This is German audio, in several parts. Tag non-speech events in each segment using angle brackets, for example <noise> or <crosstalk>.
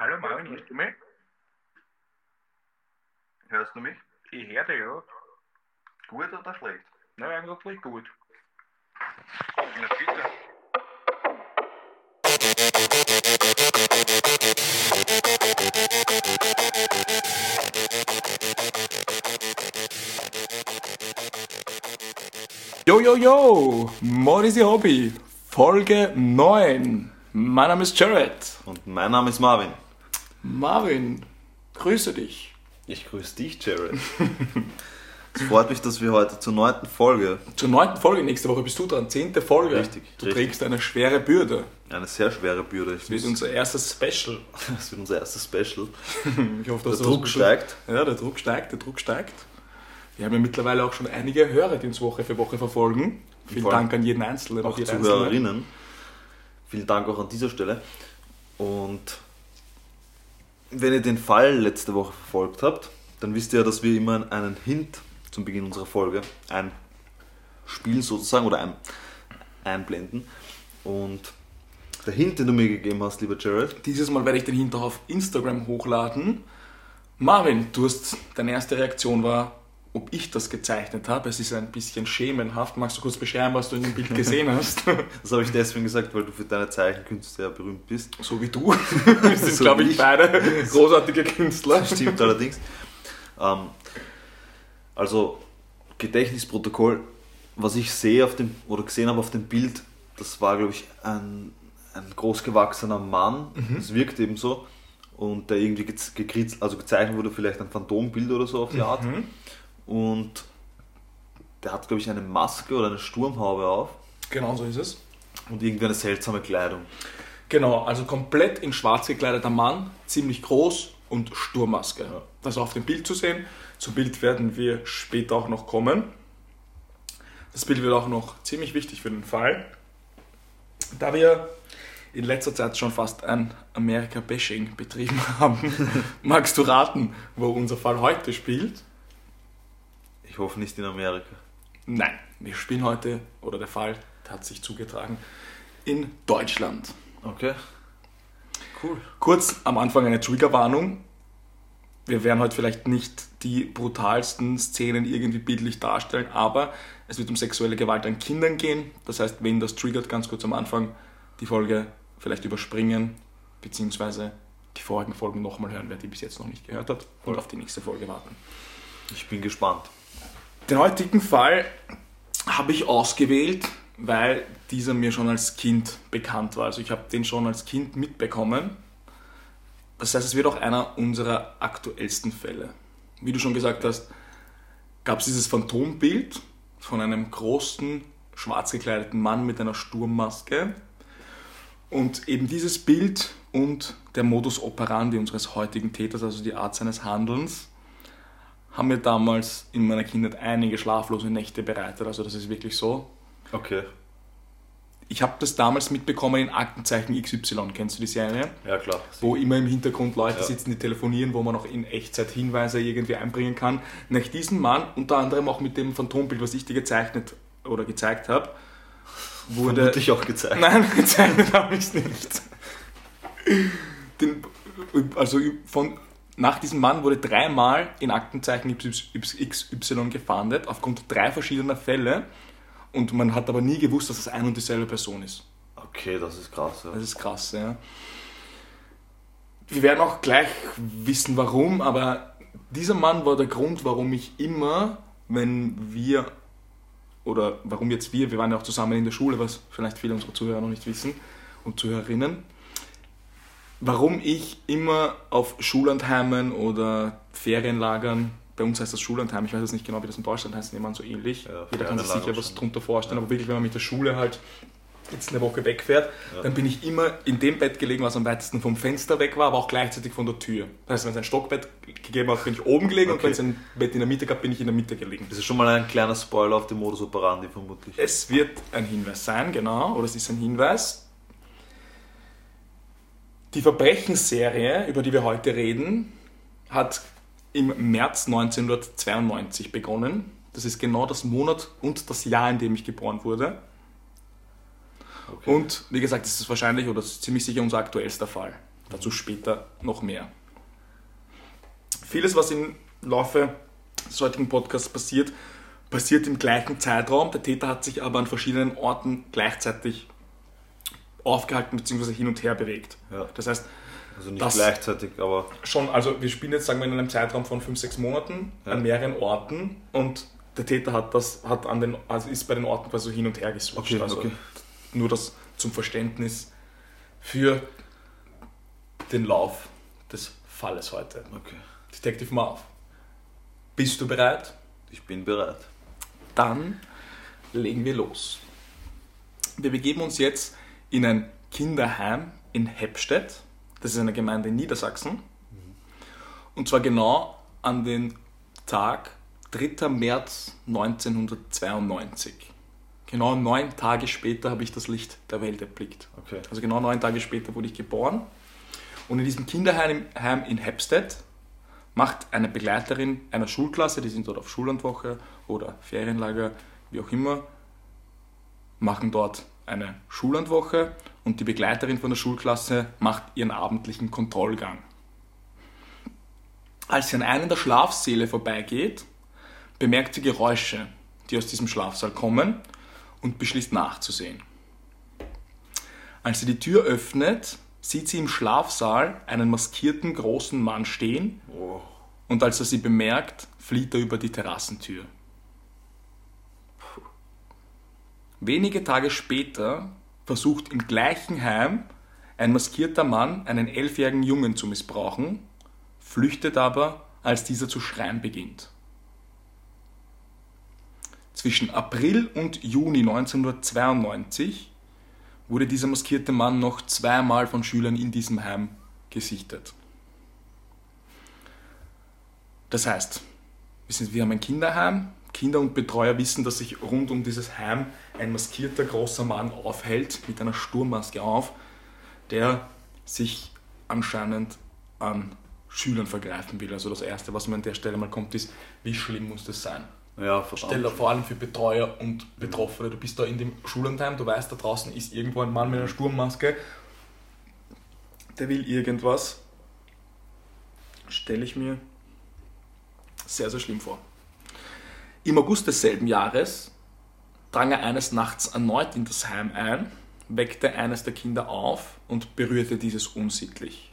Hallo Marvin, hörst du mich? Hörst du mich? Ich höre dich, ja. Gut oder schlecht? Na, eigentlich gut. Na bitte. Yo, yo, yo! Your Hobby, Folge 9. Mein Name ist Jared. Und mein Name ist Marvin. Marvin, grüße dich. Ich grüße dich, Jared. <laughs> es freut mich, dass wir heute zur neunten Folge, Zur neunten Folge, nächste Woche bist du dran, zehnte Folge. Richtig, Du richtig. trägst eine schwere Bürde. eine sehr schwere Bürde. Ich Das wird unser erstes Special. <laughs> Das wird unser erstes Special. <laughs> Ich hoffe, Der dass du Druck steigt. Ja, der Druck steigt, der Druck steigt. Wir haben ja mittlerweile auch schon einige Hörer, die uns Woche für Woche verfolgen. Vielen Vor Dank an jeden Einzelnen. Auch Einzelne. Zuhörerinnen. Vielen Dank auch an dieser Stelle. Und wenn ihr den Fall letzte Woche verfolgt habt, dann wisst ihr ja, dass wir immer einen Hint zum Beginn unserer Folge einspielen sozusagen oder ein, einblenden. Und der Hint, den du mir gegeben hast, lieber Jared, Dieses Mal werde ich den hinterher auf Instagram hochladen. Marvin, du hast, deine erste Reaktion war, ob ich das gezeichnet habe. Es ist ein bisschen schemenhaft. Magst du kurz beschreiben, was du in dem Bild gesehen hast? <laughs> das habe ich deswegen gesagt, weil du für deine Zeichenkünste sehr berühmt bist. so wie du. <laughs> Wir sind, So glaube ich, beide <laughs> großartige Künstler. Stimmt allerdings. Ähm, also Gedächtnisprotokoll, was ich sehe auf dem oder gesehen habe auf dem Bild, das war glaube ich ein, ein großgewachsener Mann. Das wirkt eben so und der irgendwie gekritzt, also gezeichnet wurde, vielleicht ein Phantombild oder so auf die Art. Und der hat glaube ich eine Maske oder eine Sturmhaube auf Genau so ist es. und irgendwie eine seltsame Kleidung. Genau, also komplett in schwarz gekleideter Mann, ziemlich groß und Sturmmaske. Das ist auf dem Bild zu sehen. Zum Bild werden wir später auch noch kommen. Das Bild wird auch noch ziemlich wichtig für den Fall. Da wir in letzter Zeit schon fast ein Amerika-Bashing betrieben <laughs> haben, magst du raten, wo unser Fall heute spielt? Ich hoffe nicht in Amerika. Nein, wir spielen heute, oder der Fall hat sich zugetragen, in Deutschland. Okay. Cool. Kurz am Anfang eine Triggerwarnung. Wir werden heute vielleicht nicht die brutalsten Szenen irgendwie bildlich darstellen, aber es wird um sexuelle Gewalt an Kindern gehen. Das heißt, wenn das triggert, ganz kurz am Anfang die Folge vielleicht überspringen, beziehungsweise die vorigen Folgen nochmal hören, wer die bis jetzt noch nicht gehört hat, und auf die nächste Folge warten. Ich bin gespannt. Den heutigen Fall habe ich ausgewählt, weil dieser mir schon als Kind bekannt war. Also ich habe den schon als Kind mitbekommen. Das heißt, es wird auch einer unserer aktuellsten Fälle. Wie du schon gesagt hast, gab es dieses Phantombild von einem großen, schwarz gekleideten Mann mit einer Sturmmaske. Und eben dieses Bild und der Modus operandi unseres heutigen Täters, also die Art seines Handelns, haben mir damals in meiner Kindheit einige schlaflose Nächte bereitet. Also das ist wirklich so. Okay. Ich habe das damals mitbekommen in Aktenzeichen XY. Kennst du die Serie? Ja, klar. Wo immer im Hintergrund Leute Ja. sitzen, die telefonieren, wo man auch in Echtzeit Hinweise irgendwie einbringen kann. Nach diesem Mann, unter anderem auch mit dem Phantombild, was ich dir gezeichnet oder gezeigt habe, wurde... Vermutlich auch gezeigt. Nein, gezeichnet habe ich es nicht. Den, also von, nach diesem Mann wurde dreimal in Aktenzeichen XY gefahndet, aufgrund drei verschiedener Fälle. Und man hat aber nie gewusst, dass es ein und dieselbe Person ist. Okay, das ist krass. Ja. Das ist krass, ja. Wir werden auch gleich wissen, warum, aber dieser Mann war der Grund, warum ich immer, wenn wir, oder warum jetzt wir, wir waren ja auch zusammen in der Schule, was vielleicht viele unserer Zuhörer noch nicht wissen und Zuhörerinnen, warum ich immer auf Schullandheimen oder Ferienlagern, bei uns heißt das Schullandheim, ich weiß jetzt nicht genau, wie das in Deutschland heißt, nehmen so ähnlich. Ja, Jeder kann sich sicher was drunter vorstellen, aber wirklich, wenn man mit der Schule halt jetzt eine Woche wegfährt, dann bin ich immer in dem Bett gelegen, was am weitesten vom Fenster weg war, aber auch gleichzeitig von der Tür. Das heißt, wenn es ein Stockbett gegeben hat, bin ich oben gelegen und Okay. wenn es ein Bett in der Mitte gab, bin ich in der Mitte gelegen. Das ist schon mal ein kleiner Spoiler auf den Modus operandi vermutlich. Es wird ein Hinweis sein, genau, oder es ist ein Hinweis. Die Verbrechensserie, über die wir heute reden, hat im März 1992 begonnen. Das ist genau das Monat und das Jahr, in dem ich geboren wurde. Okay. Und wie gesagt, das ist wahrscheinlich oder ist ziemlich sicher unser aktuellster Fall. Dazu später noch mehr. Vieles, was im Laufe des heutigen Podcasts passiert, passiert im gleichen Zeitraum. Der Täter hat sich aber an verschiedenen Orten gleichzeitig aufgehalten bzw. hin und her bewegt. Ja. Das heißt, Also nicht gleichzeitig, aber schon, also wir spielen jetzt, sagen wir, in einem Zeitraum von 5, 6 Monaten Ja. an mehreren Orten und der Täter hat das, hat an den, also ist bei den Orten quasi so hin und her geswitcht. Okay, also okay. nur das zum Verständnis für den Lauf des Falles heute. okay. Detective Marv, bist du bereit? Ich bin bereit. Dann legen wir los. Wir begeben uns jetzt in ein Kinderheim in Heppstedt. Das ist eine Gemeinde in Niedersachsen. Und zwar genau an den Tag 3. März 1992. Genau neun Tage später habe ich das Licht der Welt erblickt. Okay. Also genau neun Tage später wurde ich geboren. Und in diesem Kinderheim Heim in Heppstedt macht eine Begleiterin einer Schulklasse, die sind dort auf Schullandwoche oder Ferienlager, wie auch immer, machen dort eine Schullandwoche und die Begleiterin von der Schulklasse macht ihren abendlichen Kontrollgang. Als sie an einen der Schlafsäle vorbeigeht, bemerkt sie Geräusche, die aus diesem Schlafsaal kommen und beschließt nachzusehen. Als sie die Tür öffnet, sieht sie im Schlafsaal einen maskierten großen Mann stehen Oh. und als er sie bemerkt, flieht er über die Terrassentür. Wenige Tage später versucht im gleichen Heim ein maskierter Mann einen elfjährigen Jungen zu missbrauchen, flüchtet aber, als dieser zu schreien beginnt. Zwischen April und Juni 1992 wurde dieser maskierte Mann noch zweimal von Schülern in diesem Heim gesichtet. Das heißt, wir, haben ein Kinderheim. Kinder und Betreuer wissen, dass sich rund um dieses Heim ein maskierter großer Mann aufhält mit einer Sturmmaske auf, der sich anscheinend an Schülern vergreifen will. Also das Erste, was mir an der Stelle mal kommt, ist, wie schlimm muss das sein? Ja. Stell dir vor allem für Betreuer und Betroffene, du bist da in dem Schullandheim, du weißt, da draußen ist irgendwo ein Mann mit einer Sturmmaske, der will irgendwas. Stelle ich mir sehr, sehr schlimm vor. Im August desselben Jahres drang er eines Nachts erneut in das Heim ein, weckte eines der Kinder auf und berührte dieses unsittlich.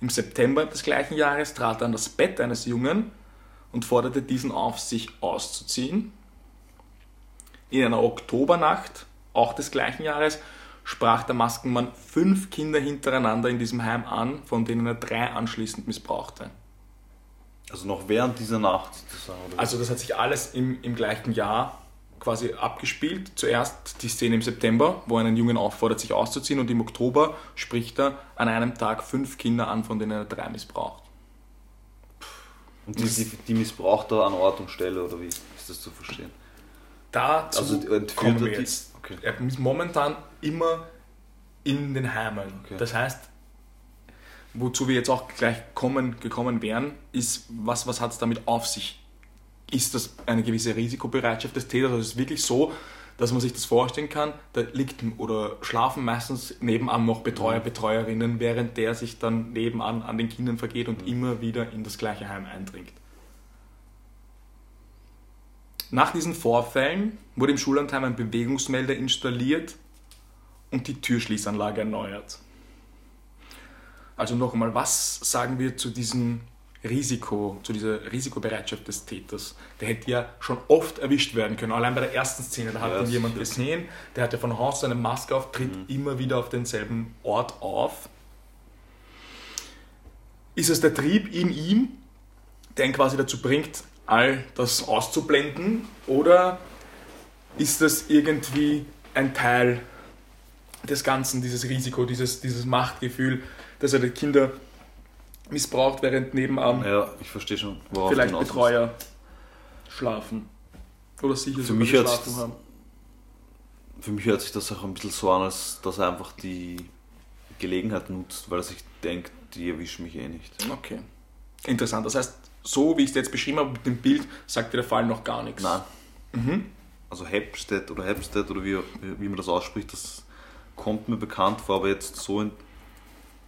Im September des gleichen Jahres trat er an das Bett eines Jungen und forderte diesen auf, sich auszuziehen. In einer Oktobernacht, auch des gleichen Jahres, sprach der Maskenmann fünf Kinder hintereinander in diesem Heim an, von denen er drei anschließend missbrauchte. Also noch während dieser Nacht sozusagen. Oder? Also das hat sich alles im, im gleichen Jahr quasi abgespielt. Zuerst die Szene im September, wo er einen Jungen auffordert, sich auszuziehen und im Oktober spricht er an einem Tag fünf Kinder an, von denen er drei missbraucht. und die, die, die missbraucht er an Ort und Stelle, oder wie ist das zu verstehen? Dazu Also entführt kommen er wir jetzt. Okay. Er ist momentan immer in den Heimen. Okay. Das heißt, wozu wir jetzt auch gleich kommen, gekommen wären, ist, was, was hat es damit auf sich? Ist das eine gewisse Risikobereitschaft des Täters? Also ist es wirklich so, dass man sich das vorstellen kann, da liegt oder schlafen meistens nebenan noch Betreuer, Betreuerinnen, während der sich dann nebenan an den Kindern vergeht und immer wieder in das gleiche Heim eindringt. Nach diesen Vorfällen wurde im Schullandheim ein Bewegungsmelder installiert und die Türschließanlage erneuert. Also noch einmal, was sagen wir zu diesem Risiko, zu dieser Risikobereitschaft des Täters? Der hätte ja schon oft erwischt werden können. Allein bei der ersten Szene, da hat Ja, ihn jemand sicher. gesehen, der hatte von Haus eine Maske auf, tritt immer wieder auf denselben Ort auf. Ist es der Trieb in ihm, der ihn quasi dazu bringt, all das auszublenden? Oder ist das irgendwie ein Teil des Ganzen, dieses Risiko, dieses, dieses Machtgefühl, dass er die Kinder missbraucht, während nebenan Ja, ich verstehe schon, worauf vielleicht. Betreuer schlafen? Oder sicher Für mich geschlafen haben? Für mich hört sich das auch ein bisschen so an, als dass er einfach die Gelegenheit nutzt, weil er sich denkt, die erwischen mich eh nicht. Okay. Interessant. Das heißt, so wie ich es jetzt beschrieben habe mit dem Bild, sagt dir der Fall noch gar nichts. Nein. Mhm. Also Hepstedt oder Hepstedt oder wie, wie man das ausspricht, das kommt mir bekannt vor, aber jetzt so in,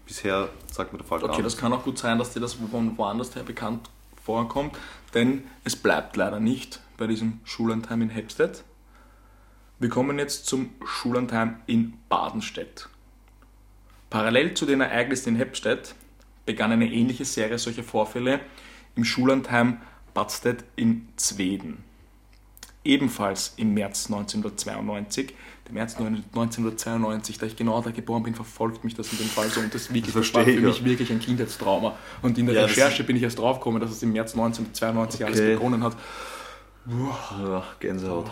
bisher sagt mir der Fall gar Okay, das kann auch gut sein, dass dir das von woanders her bekannt vorkommt, denn es bleibt leider nicht bei diesem Schullandheim in Hepstedt. Wir kommen jetzt zum Schullandheim in Badenstedt. Parallel zu den Ereignissen in Hepstedt begann eine ähnliche Serie solcher Vorfälle im Schullandheim Badstedt in Zweden. Ebenfalls im März 1992. Der März 1992, da ich genau da geboren bin, verfolgt mich das in dem Fall so und das, wirklich, Das das war für ich, mich wirklich ein Kindheitstrauma. Und in der Ja, Recherche bin ich erst draufgekommen, dass es im März 1992 alles Okay. begonnen hat. Ja, Gänsehaut.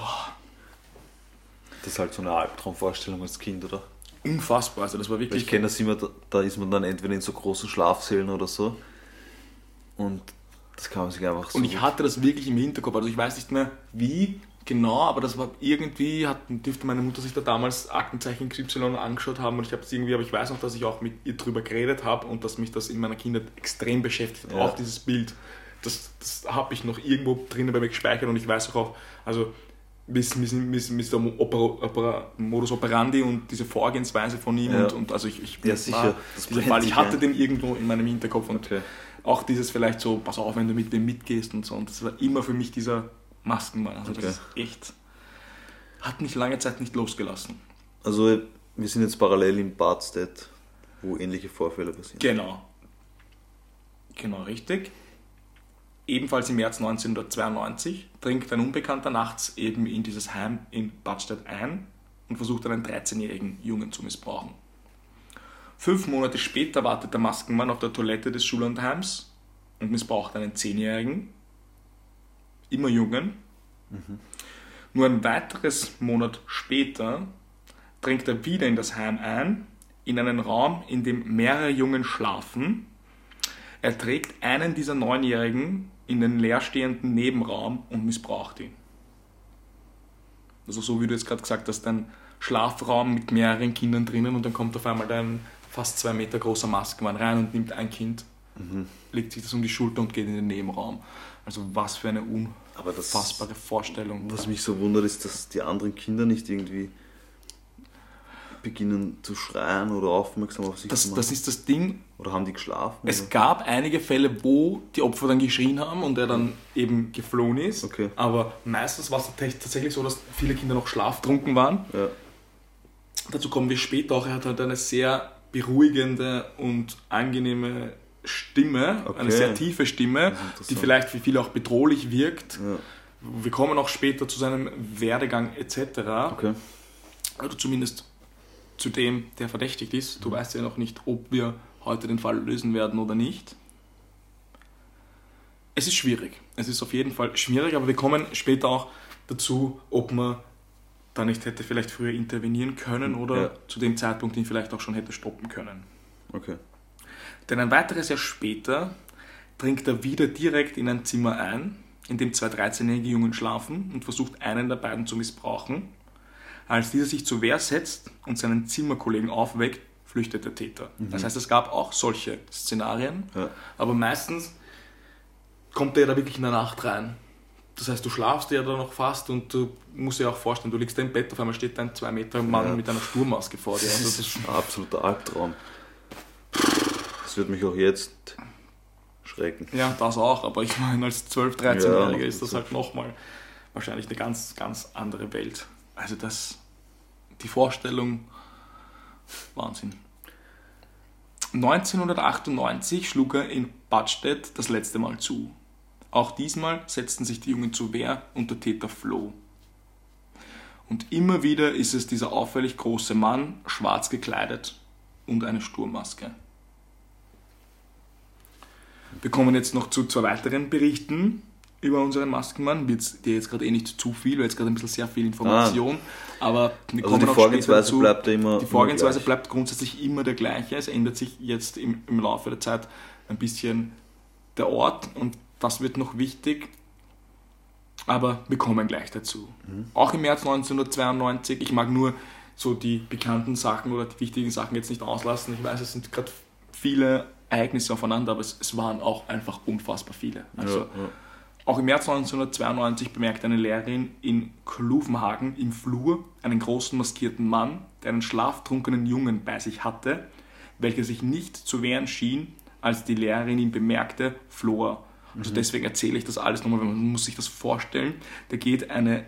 Das ist halt so eine Albtraumvorstellung als Kind, oder? Unfassbar, also das war Weil wirklich ich kenne das immer, da, da ist man dann entweder in so großen Schlafsälen oder so. Und das kann man sich einfach so. Und ich hatte das wirklich im Hinterkopf. Also ich weiß nicht mehr wie genau, aber das war irgendwie, hat, dürfte meine Mutter sich da damals Aktenzeichen XY angeschaut haben und ich habe es irgendwie, aber ich weiß noch, dass ich auch mit ihr drüber geredet habe und dass mich das in meiner Kindheit extrem beschäftigt hat. Ja. Auch dieses Bild, das, das habe ich noch irgendwo drinnen bei mir gespeichert und ich weiß auch, auch also der Mo- Opera, Opera, Modus operandi und diese Vorgehensweise von ihm Ja. und, und also ich, ich Ja, sicher. war- Fall, ich hatte ein. den irgendwo in meinem Hinterkopf und Okay. auch dieses vielleicht so, pass auf, wenn du mit dem mitgehst und so. Und das war immer für mich dieser Maskenmann. Also Okay. das ist echt, hat mich lange Zeit nicht losgelassen. Also, wir sind jetzt parallel in Badstedt, wo ähnliche Vorfälle passieren. Genau. Genau, richtig. Ebenfalls im März 1992 dringt ein Unbekannter nachts eben in dieses Heim in Badstedt ein und versucht einen 13-jährigen Jungen zu missbrauchen. Fünf Monate später wartet der Maskenmann auf der Toilette des Schullandheims und missbraucht einen 10-jährigen, immer Jungen. Nur ein weiteres Monat später dringt er wieder in das Heim ein, in einen Raum, in dem mehrere Jungen schlafen. Er trägt einen dieser Neunjährigen in den leerstehenden Nebenraum und missbraucht ihn. Also so wie du jetzt gerade gesagt hast, ein Schlafraum mit mehreren Kindern drinnen und dann kommt auf einmal ein fast zwei Meter großer Maskenmann rein und nimmt ein Kind, legt sich das um die Schulter und geht in den Nebenraum. Also was für eine unfassbare Vorstellung. was mich so wundert, ist, dass die anderen Kinder nicht irgendwie beginnen zu schreien oder aufmerksam auf sich zu Das, machen. das ist das Ding, oder haben die geschlafen? Es oder? gab einige Fälle, wo die Opfer dann geschrien haben und er dann eben geflohen ist. Okay. Aber meistens war es tat- tatsächlich so, dass viele Kinder noch schlaftrunken waren. Ja. Dazu kommen wir später auch. Er hat halt eine sehr beruhigende und angenehme Stimme, Okay. eine sehr tiefe Stimme, die vielleicht für viele auch bedrohlich wirkt. ja. Wir kommen auch später zu seinem Werdegang etc. Okay. Oder zumindest zu dem, der verdächtigt ist. Mhm. Du weißt ja noch nicht, ob wir heute den Fall lösen werden oder nicht. Es ist schwierig. Es ist auf jeden Fall schwierig, aber wir kommen später auch dazu, ob man da nicht hätte vielleicht früher intervenieren können oder Ja. zu dem Zeitpunkt ihn vielleicht auch schon hätte stoppen können. Okay. Denn ein weiteres Jahr später dringt er wieder direkt in ein Zimmer ein, in dem zwei 13-jährige Jungen schlafen und versucht einen der beiden zu missbrauchen. Als dieser sich zur Wehr setzt und seinen Zimmerkollegen aufweckt, flüchtet der Täter. Das heißt, es gab auch solche Szenarien, Ja. aber meistens kommt er da wirklich in der Nacht rein. Das heißt, du schlafst ja da noch fast und du musst dir auch vorstellen, du liegst da im Bett, auf einmal steht da ein 2 Meter Mann Ja. mit einer Sturmmaske vor dir. Das Also ist ein absoluter Albtraum. Das wird mich auch jetzt schrecken. Ja, das auch, aber ich meine, als 12-, 13-Jähriger Ja, ist das halt nochmal wahrscheinlich eine ganz, ganz andere Welt. Also das, die Vorstellung, Wahnsinn. 1998 schlug er in Badstedt das letzte Mal zu. Auch diesmal setzten sich die Jungen zur Wehr und der Täter floh. Und immer wieder ist es dieser auffällig große Mann, schwarz gekleidet und eine Sturmmaske. Wir kommen jetzt noch zu zwei weiteren Berichten über unseren Maskenmann. Wird dir jetzt gerade eh nicht zu viel, weil jetzt gerade ein bisschen sehr viel Information. Aber wir Also kommen die Vorgehensweise bleibt immer. Die Vorgehensweise immer bleibt grundsätzlich immer der gleiche. Es ändert sich jetzt im, im Laufe der Zeit ein bisschen der Ort und das wird noch wichtig. Aber wir kommen gleich dazu. Auch im März 1992, ich mag nur so die bekannten Sachen oder die wichtigen Sachen jetzt nicht auslassen. Ich weiß, es sind gerade viele Ereignisse aufeinander, aber es, es waren auch einfach unfassbar viele. Also, Ja, ja. auch im März 1992 bemerkt eine Lehrerin in Kluvenhagen im Flur einen großen maskierten Mann, der einen schlaftrunkenen Jungen bei sich hatte, welcher sich nicht zu wehren schien, als die Lehrerin ihn bemerkte, floh er. Also deswegen erzähle ich das alles nochmal, weil man muss sich das vorstellen. Da geht eine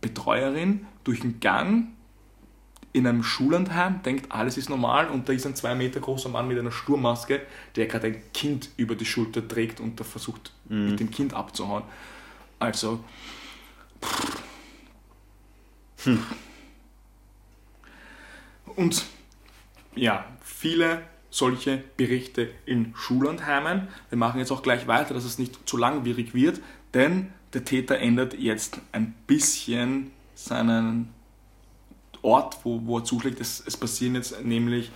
Betreuerin durch den Gang in einem Schullandheim, denkt, alles ist normal und da ist ein zwei Meter großer Mann mit einer Sturmmaske, der gerade ein Kind über die Schulter trägt und da versucht, mit dem Kind abzuhauen. Also, und ja, viele solche Berichte in Schullandheimen. Wir machen jetzt auch gleich weiter, dass es nicht zu langwierig wird, denn der Täter ändert jetzt ein bisschen seinen Ort, wo, wo er zuschlägt. Es, es passieren jetzt nämlich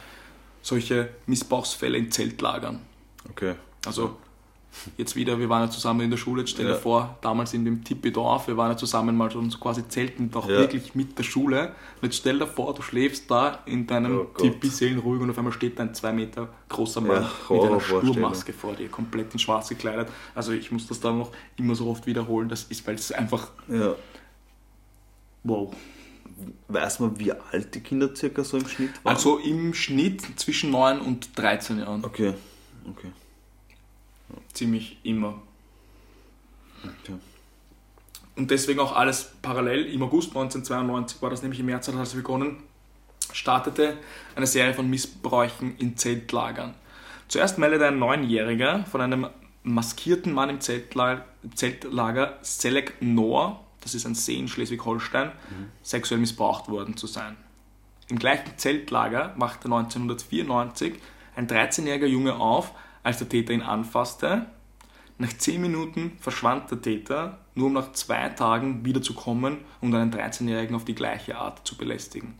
solche Missbrauchsfälle in Zeltlagern. Okay. Also jetzt wieder, wir waren ja zusammen in der Schule, jetzt stell dir Ja. vor, damals in dem Tippidorf, wir waren ja zusammen mal so so quasi zelten, doch Ja. wirklich mit der Schule. Und jetzt stell dir vor, du schläfst da in deinem Oh. Tippi seelenruhig und auf einmal steht da ein zwei Meter großer Mann Ja, mit einer Horrorvorstellung. Sturmmaske vor dir, komplett in schwarz gekleidet. Also ich muss das dann noch immer so oft wiederholen, das ist, weil es einfach, Ja. wow. Weiß man, wie alt die Kinder circa so im Schnitt waren? Also im Schnitt zwischen 9 und 13 Jahren. Okay. Okay. Ziemlich immer. okay. Und deswegen auch alles parallel. Im August 1992 war das nämlich im März hat das begonnen, startete eine Serie von Missbräuchen in Zeltlagern. Zuerst meldete ein Neunjähriger von einem maskierten Mann im Zeltla Zeltlager Selek Noor, das ist ein See in Schleswig-Holstein, sexuell missbraucht worden zu sein. Im gleichen Zeltlager wachte 1994 ein 13-jähriger Junge auf, als der Täter ihn anfasste. Nach 10 Minuten verschwand der Täter, nur um nach zwei Tagen wiederzukommen und einen 13-Jährigen auf die gleiche Art zu belästigen.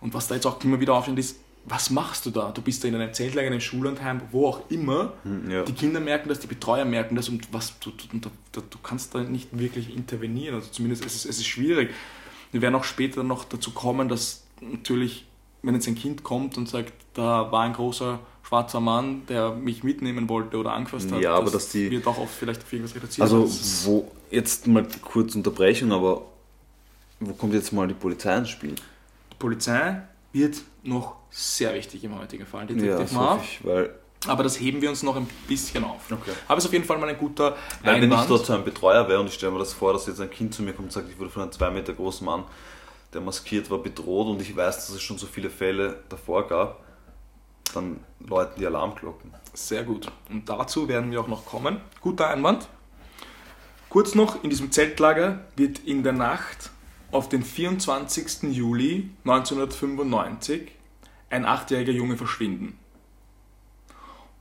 Und was da jetzt auch immer wieder aufsteht, ist, was machst du da? Du bist da in einem Zeltlager, in einem Schullandheim, wo auch immer. ja. Die Kinder merken das, die Betreuer merken das und was du, du, du, du, kannst da nicht wirklich intervenieren. Also zumindest es ist es ist schwierig. Wir werden auch später noch dazu kommen, dass natürlich, wenn jetzt ein Kind kommt und sagt, da war ein großer schwarzer Mann, der mich mitnehmen wollte oder angefasst hat, Ja, aber das dass die- wird auch oft vielleicht auf irgendwas reduziert. Also, wo, jetzt mal kurz Unterbrechung, aber wo kommt jetzt mal die Polizei ins Spiel? die Polizei wird noch sehr wichtig im heutigen Fall. Die Ja, Marv. ich, weil, Aber das heben wir uns noch ein bisschen auf. Okay. Aber ist auf jeden Fall mal ein guter weil wenn ich Einwand. dort so ein Betreuer wäre und ich stelle mir das vor, dass jetzt ein Kind zu mir kommt und sagt, ich wurde von einem zwei Meter großen Mann, der maskiert war, bedroht und ich weiß, dass es schon so viele Fälle davor gab, dann läuten die Alarmglocken. Sehr gut. Und dazu werden wir auch noch kommen. Guter Einwand. Kurz noch, in diesem Zeltlager wird in der Nacht auf den 24. Juli 1995 ein achtjähriger Junge verschwinden.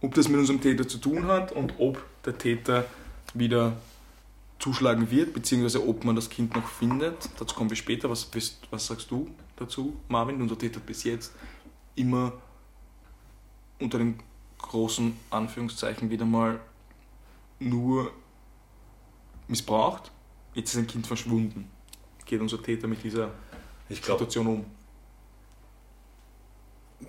Ob das mit unserem Täter zu tun hat und ob der Täter wieder zuschlagen wird, beziehungsweise ob man das Kind noch findet, dazu kommen wir später. Was, was sagst du dazu, Marvin? Unser Täter hat bis jetzt immer unter den großen Anführungszeichen wieder mal nur missbraucht. Jetzt ist ein Kind verschwunden. Geht unser Täter mit dieser Ich glaube, Situation um?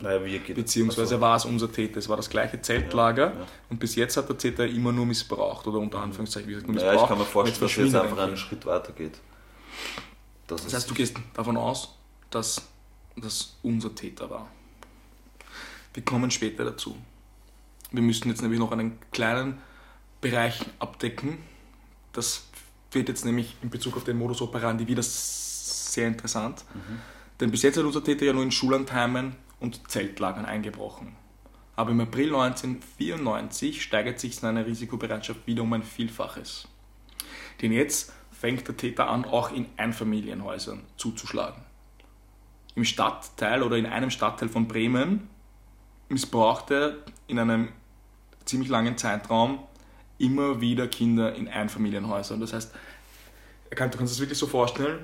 naja, wie geht Beziehungsweise also, war es unser Täter. Es war das gleiche Zeltlager ja. und bis jetzt hat der Täter immer nur missbraucht oder unter Anführungszeichen wie gesagt, nur Naja, missbraucht. ich kann mir vorstellen, dass jetzt verschwindet einfach ein einen. Schritt weiter geht. Das, Das heißt, du gehst davon aus, dass das unser Täter war. Wir kommen später dazu. Wir müssen jetzt nämlich noch einen kleinen Bereich abdecken. Das wird jetzt nämlich in Bezug auf den Modus operandi wieder sehr interessant. Denn bis jetzt hat unser Täter ja nur in Schullandheimen und Zeltlagern eingebrochen. Aber im April 1994 steigert sich seine Risikobereitschaft wieder um ein Vielfaches. Denn jetzt fängt der Täter an, auch in Einfamilienhäusern zuzuschlagen. Im Stadtteil oder in einem Stadtteil von Bremen missbraucht er in einem ziemlich langen Zeitraum immer wieder Kinder in Einfamilienhäusern. Das heißt, du kannst es wirklich so vorstellen,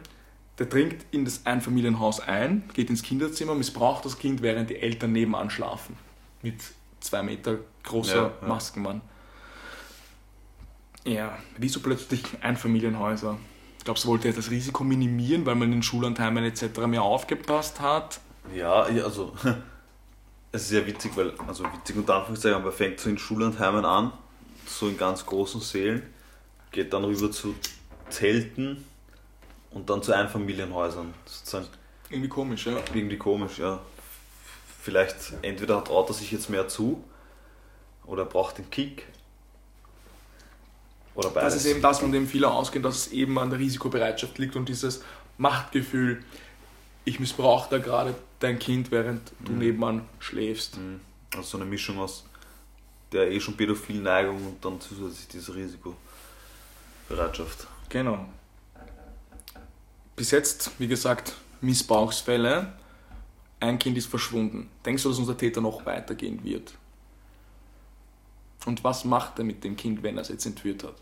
der dringt in das Einfamilienhaus ein, geht ins Kinderzimmer, missbraucht das Kind, während die Eltern nebenan schlafen. Mit zwei Meter großer Ja, ja. Maskenmann. Ja, wieso plötzlich Einfamilienhäuser? Glaubst du, wollte er das Risiko minimieren, weil man in den Schullandheimen etc. mehr aufgepasst hat? Ja, ja, also <laughs> es ist sehr witzig, weil, also witzig unter Anführungszeichen, aber er fängt so in Schullandheimen an, so in ganz großen Sälen, geht dann rüber zu Zelten und dann zu Einfamilienhäusern. Sozusagen Irgendwie komisch, ja. irgendwie komisch, ja. vielleicht entweder traut er sich jetzt mehr zu oder er braucht den Kick. Oder beides. Das ist eben das, von dem viele ausgehen, dass es eben an der Risikobereitschaft liegt und dieses Machtgefühl, ich missbrauche da gerade dein Kind, während du nebenan schläfst. Mhm. Also so eine Mischung aus der eh schon pädophilen Neigung und dann zusätzlich diese Risikobereitschaft. Genau. Bis jetzt, wie gesagt, Missbrauchsfälle. Ein Kind ist verschwunden. Denkst du, dass unser Täter noch weitergehen wird? Und was macht er mit dem Kind, wenn er es jetzt entführt hat?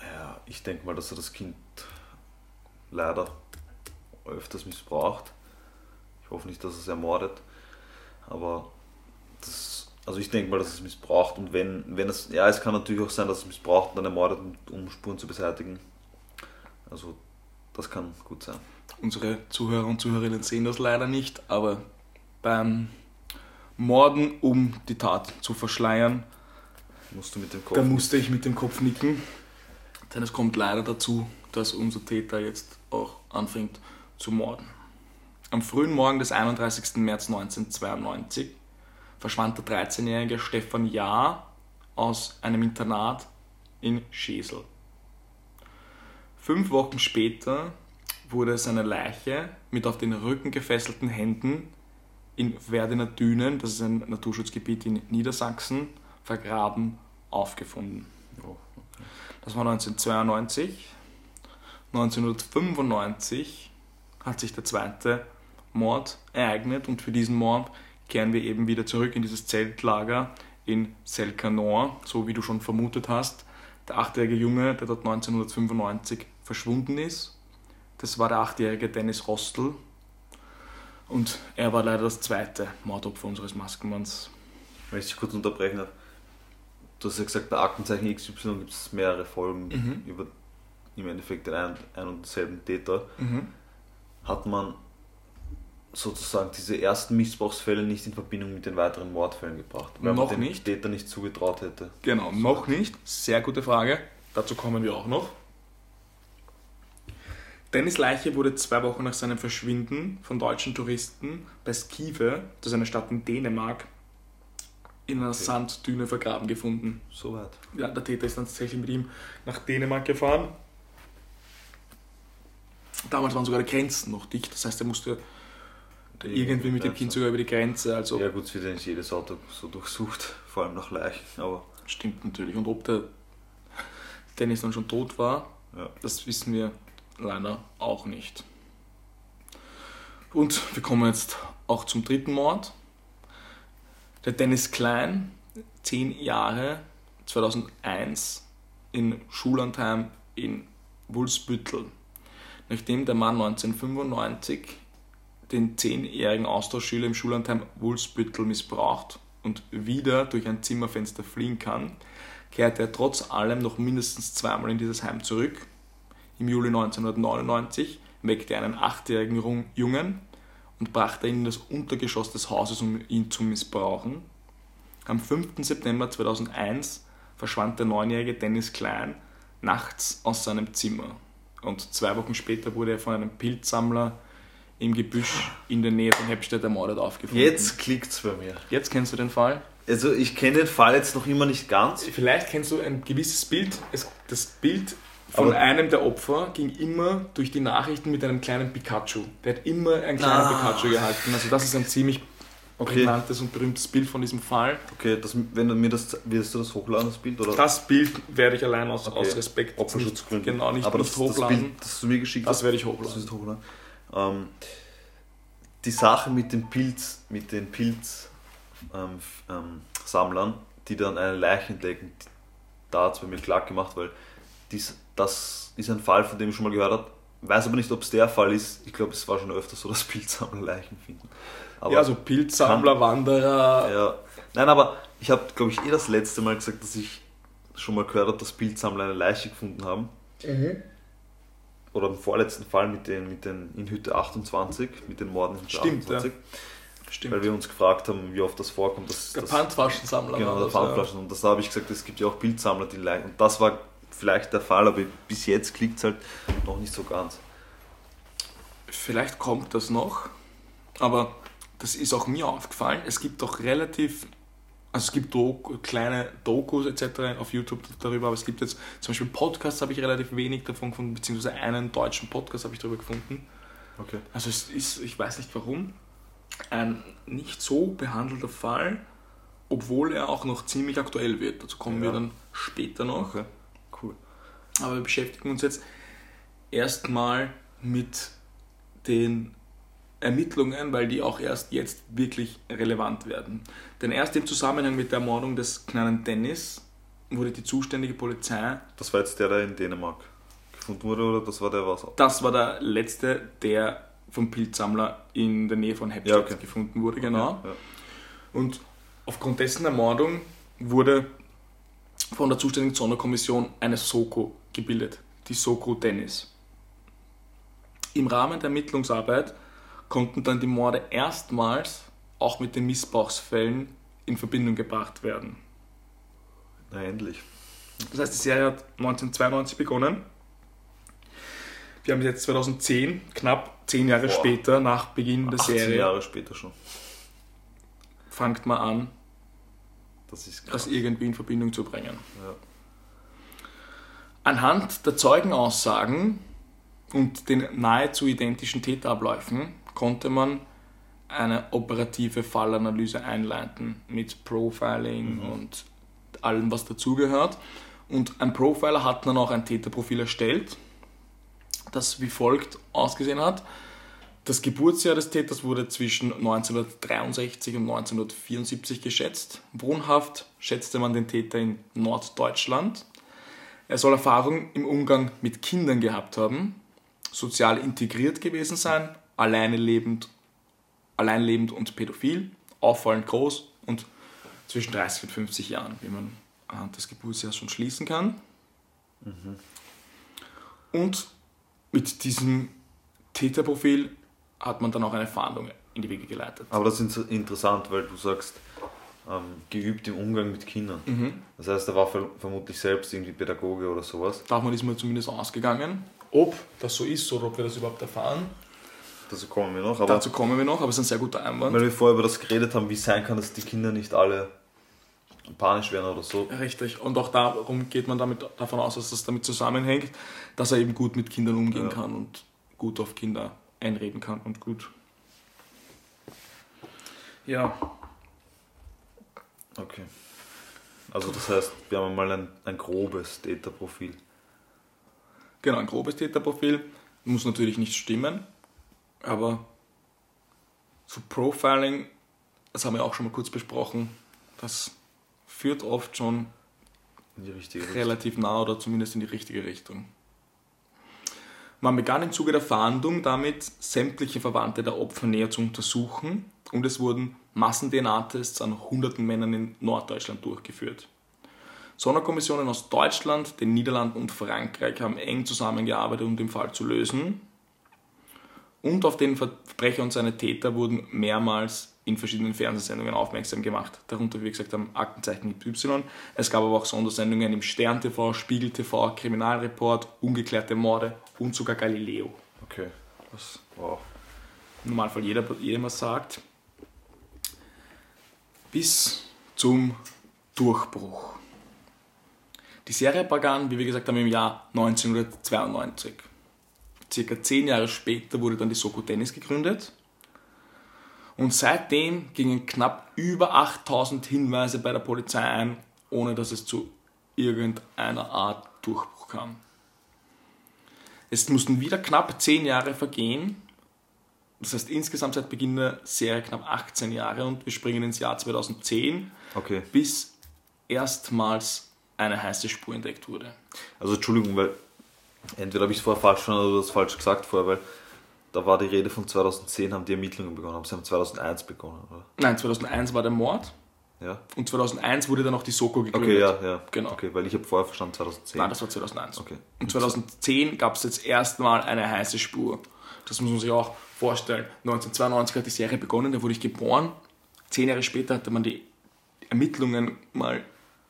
Ja, ich denke mal, dass er das Kind leider öfters missbraucht. Ich hoffe nicht, dass er es ermordet. Aber das, also ich denke mal, dass es missbraucht und wenn, wenn es, ja, es kann natürlich auch sein, dass es missbraucht und dann ermordet, um Spuren zu beseitigen. Also das kann gut sein. Unsere Zuhörer und Zuhörerinnen sehen das leider nicht, aber beim Morden, um die Tat zu verschleiern, Musst du mit dem Kopf. da musste ich mit dem Kopf nicken. Denn es kommt leider dazu, dass unser Täter jetzt auch anfängt zu morden. Am frühen Morgen des 31. März 1992 verschwand der 13-jährige Stefan Jahr aus einem Internat in Schesel. Fünf Wochen später wurde seine Leiche mit auf den Rücken gefesselten Händen in Werdener Dünen, das ist ein Naturschutzgebiet in Niedersachsen, vergraben aufgefunden. Oh, Das war 1992. 1995 hat sich der zweite Mord ereignet und für diesen Mord kehren wir eben wieder zurück in dieses Zeltlager in Selkanor, so wie du schon vermutet hast. Der achtjährige Junge, der dort 1995 verschwunden ist, das war der achtjährige Dennis Rostel und er war leider das zweite Mordopfer unseres Maskenmanns. Wenn ich dich kurz unterbrechen darf. Du hast ja gesagt, bei Aktenzeichen XY gibt es mehrere Folgen Mhm. über im Endeffekt den einen, einen und denselben Täter. Mhm. Hat man sozusagen diese ersten Missbrauchsfälle nicht in Verbindung mit den weiteren Mordfällen gebracht? Weil Noch man dem nicht. Täter nicht zugetraut hätte. Genau, noch nicht. Sehr gute Frage. Dazu kommen wir auch noch. Dennis Leiche wurde zwei Wochen nach seinem Verschwinden von deutschen Touristen bei Skive, das ist eine Stadt in Dänemark, in einer Sanddüne vergraben gefunden. Soweit. Ja, der Täter ist dann tatsächlich mit ihm nach Dänemark gefahren. Damals waren sogar die Grenzen noch dicht, das heißt, er musste irgendwie mit dem Kind sogar über die Grenze. Also Ja gut, es wird ja nicht jedes Auto so durchsucht, <laughs> vor allem nach Leichen, aber Stimmt natürlich. Und ob der Dennis dann schon tot war, ja. das wissen wir leider auch nicht. Und wir kommen jetzt auch zum dritten Mord. Der Dennis Klein, 10 Jahre, 2001 in Schullandheim in Wulsbüttel. Nachdem der Mann 1995 den 10-jährigen Austauschschüler im Schullandheim Wulsbüttel missbraucht und wieder durch ein Zimmerfenster fliehen kann, kehrte er trotz allem noch mindestens zweimal in dieses Heim zurück. Im Juli 1999 weckte er einen achtjährigen Jungen und brachte ihn in das Untergeschoss des Hauses, um ihn zu missbrauchen. Am 5. September 2001 verschwand der neunjährige Dennis Klein nachts aus seinem Zimmer. Und zwei Wochen später wurde er von einem Pilzsammler im Gebüsch in der Nähe von Heppstedt ermordet aufgefunden. Jetzt klickt's bei mir. Jetzt kennst du den Fall. Also ich kenne den Fall jetzt noch immer nicht ganz. Vielleicht kennst du ein gewisses Bild. Es, das Bild von Aber- einem der Opfer ging immer durch die Nachrichten mit einem kleinen Pikachu. Der hat immer einen kleinen Ah. Pikachu gehalten. Also das ist ein ziemlich Okay. prägnantes und berühmtes Bild von diesem Fall. Okay, das, wenn du mir das, wirst du das hochladen, das Bild? Oder? Das Bild werde ich allein aus, Okay. aus Respekt Opferschutzgründen. nicht, genau, nicht, Aber nicht das, das hochladen. Bild, das du mir geschickt Das hast, werde ich das hochladen. ist hochladen. Ähm, die Sache mit den Pilz, mit den Pilzsammlern, ähm, ähm, Sammlern, die dann eine Leiche entdecken, da hat es bei mir klar gemacht, weil dies, das ist ein Fall, von dem ich schon mal gehört habe. Weiß aber nicht, ob es der Fall ist. Ich glaube, es war schon öfter so, <laughs> dass Pilzsammler Leichen finden. Aber ja, also Pilzsammler, Wanderer. ja. Nein, aber ich habe, glaube ich, eh das letzte Mal gesagt, dass ich schon mal gehört habe, dass Bildsammler eine Leiche gefunden haben. Oder im vorletzten Fall mit den, mit den in Hütte 28, mit den Morden in Hütte Stimmt, 28. Stimmt. Weil wir uns gefragt haben, wie oft das vorkommt. Dass, der Pfandflaschensammler Genau, der das, ja. Pfandflaschen. Und das habe ich gesagt, es gibt ja auch Bildsammler, die Leichen. Und das war vielleicht der Fall, aber bis jetzt klickt es halt noch nicht so ganz. Vielleicht kommt das noch, aber das ist auch mir aufgefallen, es gibt doch relativ, also es gibt Doku, kleine Dokus etc. auf YouTube darüber, aber es gibt jetzt zum Beispiel Podcasts habe ich relativ wenig davon gefunden, beziehungsweise einen deutschen Podcast habe ich darüber gefunden. Okay. Also es ist, ich weiß nicht warum, ein nicht so behandelter Fall, obwohl er auch noch ziemlich aktuell wird. Dazu kommen wir Ja. dann später noch. Okay. Cool. Aber wir beschäftigen uns jetzt erstmal mit den Ermittlungen, weil die auch erst jetzt wirklich relevant werden. Denn erst im Zusammenhang mit der Ermordung des kleinen Dennis wurde die zuständige Polizei, Das war jetzt der, der in Dänemark gefunden wurde, oder das war der was? das war der letzte, der vom Pilzsammler in der Nähe von Heppstedt Ja, okay. gefunden wurde, genau. Ja. Und aufgrund dessen Ermordung wurde von der zuständigen Sonderkommission eine Soko gebildet, die Soko Dennis. Im Rahmen der Ermittlungsarbeit konnten dann die Morde erstmals auch mit den Missbrauchsfällen in Verbindung gebracht werden. Na, endlich. Das heißt, die Serie hat 1992 begonnen. Wir haben jetzt 2010, knapp zehn Jahre Boah. später nach Beginn der 18 Serie, Jahre später schon. fangt man an, Das ist das irgendwie in Verbindung zu bringen. Ja. Anhand der Zeugenaussagen und den nahezu identischen Täterabläufen konnte man eine operative Fallanalyse einleiten mit Profiling und allem, was dazugehört. Und ein Profiler hat dann auch ein Täterprofil erstellt, das wie folgt ausgesehen hat. Das Geburtsjahr des Täters wurde zwischen 1963 und 1974 geschätzt. Wohnhaft schätzte man den Täter in Norddeutschland. Er soll Erfahrung im Umgang mit Kindern gehabt haben, sozial integriert gewesen sein, alleine lebend, alleinlebend und pädophil, auffallend groß und zwischen 30 und 50 Jahren, wie man anhand des Geburtsjahres schon schließen kann. Und mit diesem Täterprofil hat man dann auch eine Fahndung in die Wege geleitet. Aber das ist interessant, weil du sagst, ähm, geübt im Umgang mit Kindern. Das heißt, er war ver vermutlich selbst irgendwie Pädagoge oder sowas. Davon ist man zumindest ausgegangen. Ob das so ist oder ob wir das überhaupt erfahren, Dazu kommen wir noch. Aber dazu kommen wir noch, aber es ist ein sehr guter Einwand. weil wir vorher über das geredet haben, wie es sein kann, dass die Kinder nicht alle panisch werden oder so. Richtig. Und auch darum geht man damit davon aus, dass das damit zusammenhängt, dass er eben gut mit Kindern umgehen Ja. kann und gut auf Kinder einreden kann und gut. Ja, Okay. Also das heißt, wir haben mal ein, ein grobes Täterprofil. genau, ein grobes Täterprofil. Muss natürlich nicht stimmen, aber so Profiling, das haben wir auch schon mal kurz besprochen, das führt oft schon Richtung. relativ nah oder zumindest in die richtige Richtung. Man begann im Zuge der Fahndung damit, sämtliche Verwandte der Opfer näher zu untersuchen und es wurden Massen-DNA-Tests an hunderten Männern in Norddeutschland durchgeführt. Sonderkommissionen aus Deutschland, den Niederlanden und Frankreich haben eng zusammengearbeitet, um den Fall zu lösen. Und auf den Verbrecher und seine Täter wurden mehrmals in verschiedenen Fernsehsendungen aufmerksam gemacht. Darunter, wie gesagt haben, Aktenzeichen Y. Es gab aber auch Sondersendungen im Stern TV, Spiegel TV, Kriminalreport, ungeklärte Morde und sogar Galileo. Okay. Was Wow. im Normalfall jeder, jedem was sagt. Bis zum Durchbruch. Die Serie begann, wie wir gesagt haben, im Jahr 1992. Circa zehn Jahre später wurde dann die Soko Tennis gegründet. Und seitdem gingen knapp über 8000 Hinweise bei der Polizei ein, ohne dass es zu irgendeiner Art Durchbruch kam. Es mussten wieder knapp zehn Jahre vergehen. Das heißt insgesamt seit Beginn der Serie knapp 18 Jahre und wir springen ins Jahr 2010, Okay. bis erstmals eine heiße Spur entdeckt wurde. Also Entschuldigung, weil entweder habe ich es vorher falsch verstanden oder du hast falsch gesagt vorher, weil da war die Rede von 2010, haben die Ermittlungen begonnen, aber sie haben 2001 begonnen, oder? Nein, 2001 war der Mord Ja? und 2001 wurde dann auch die Soko gegründet. Okay, ja, ja. Genau. Okay, weil ich habe vorher verstanden 2010. Nein, das war 2001. Okay. Und 2010 gab es jetzt erstmal eine heiße Spur. Das muss man sich auch vorstellen. 1992 hat die Serie begonnen, da wurde ich geboren. Zehn Jahre später hatte man die Ermittlungen mal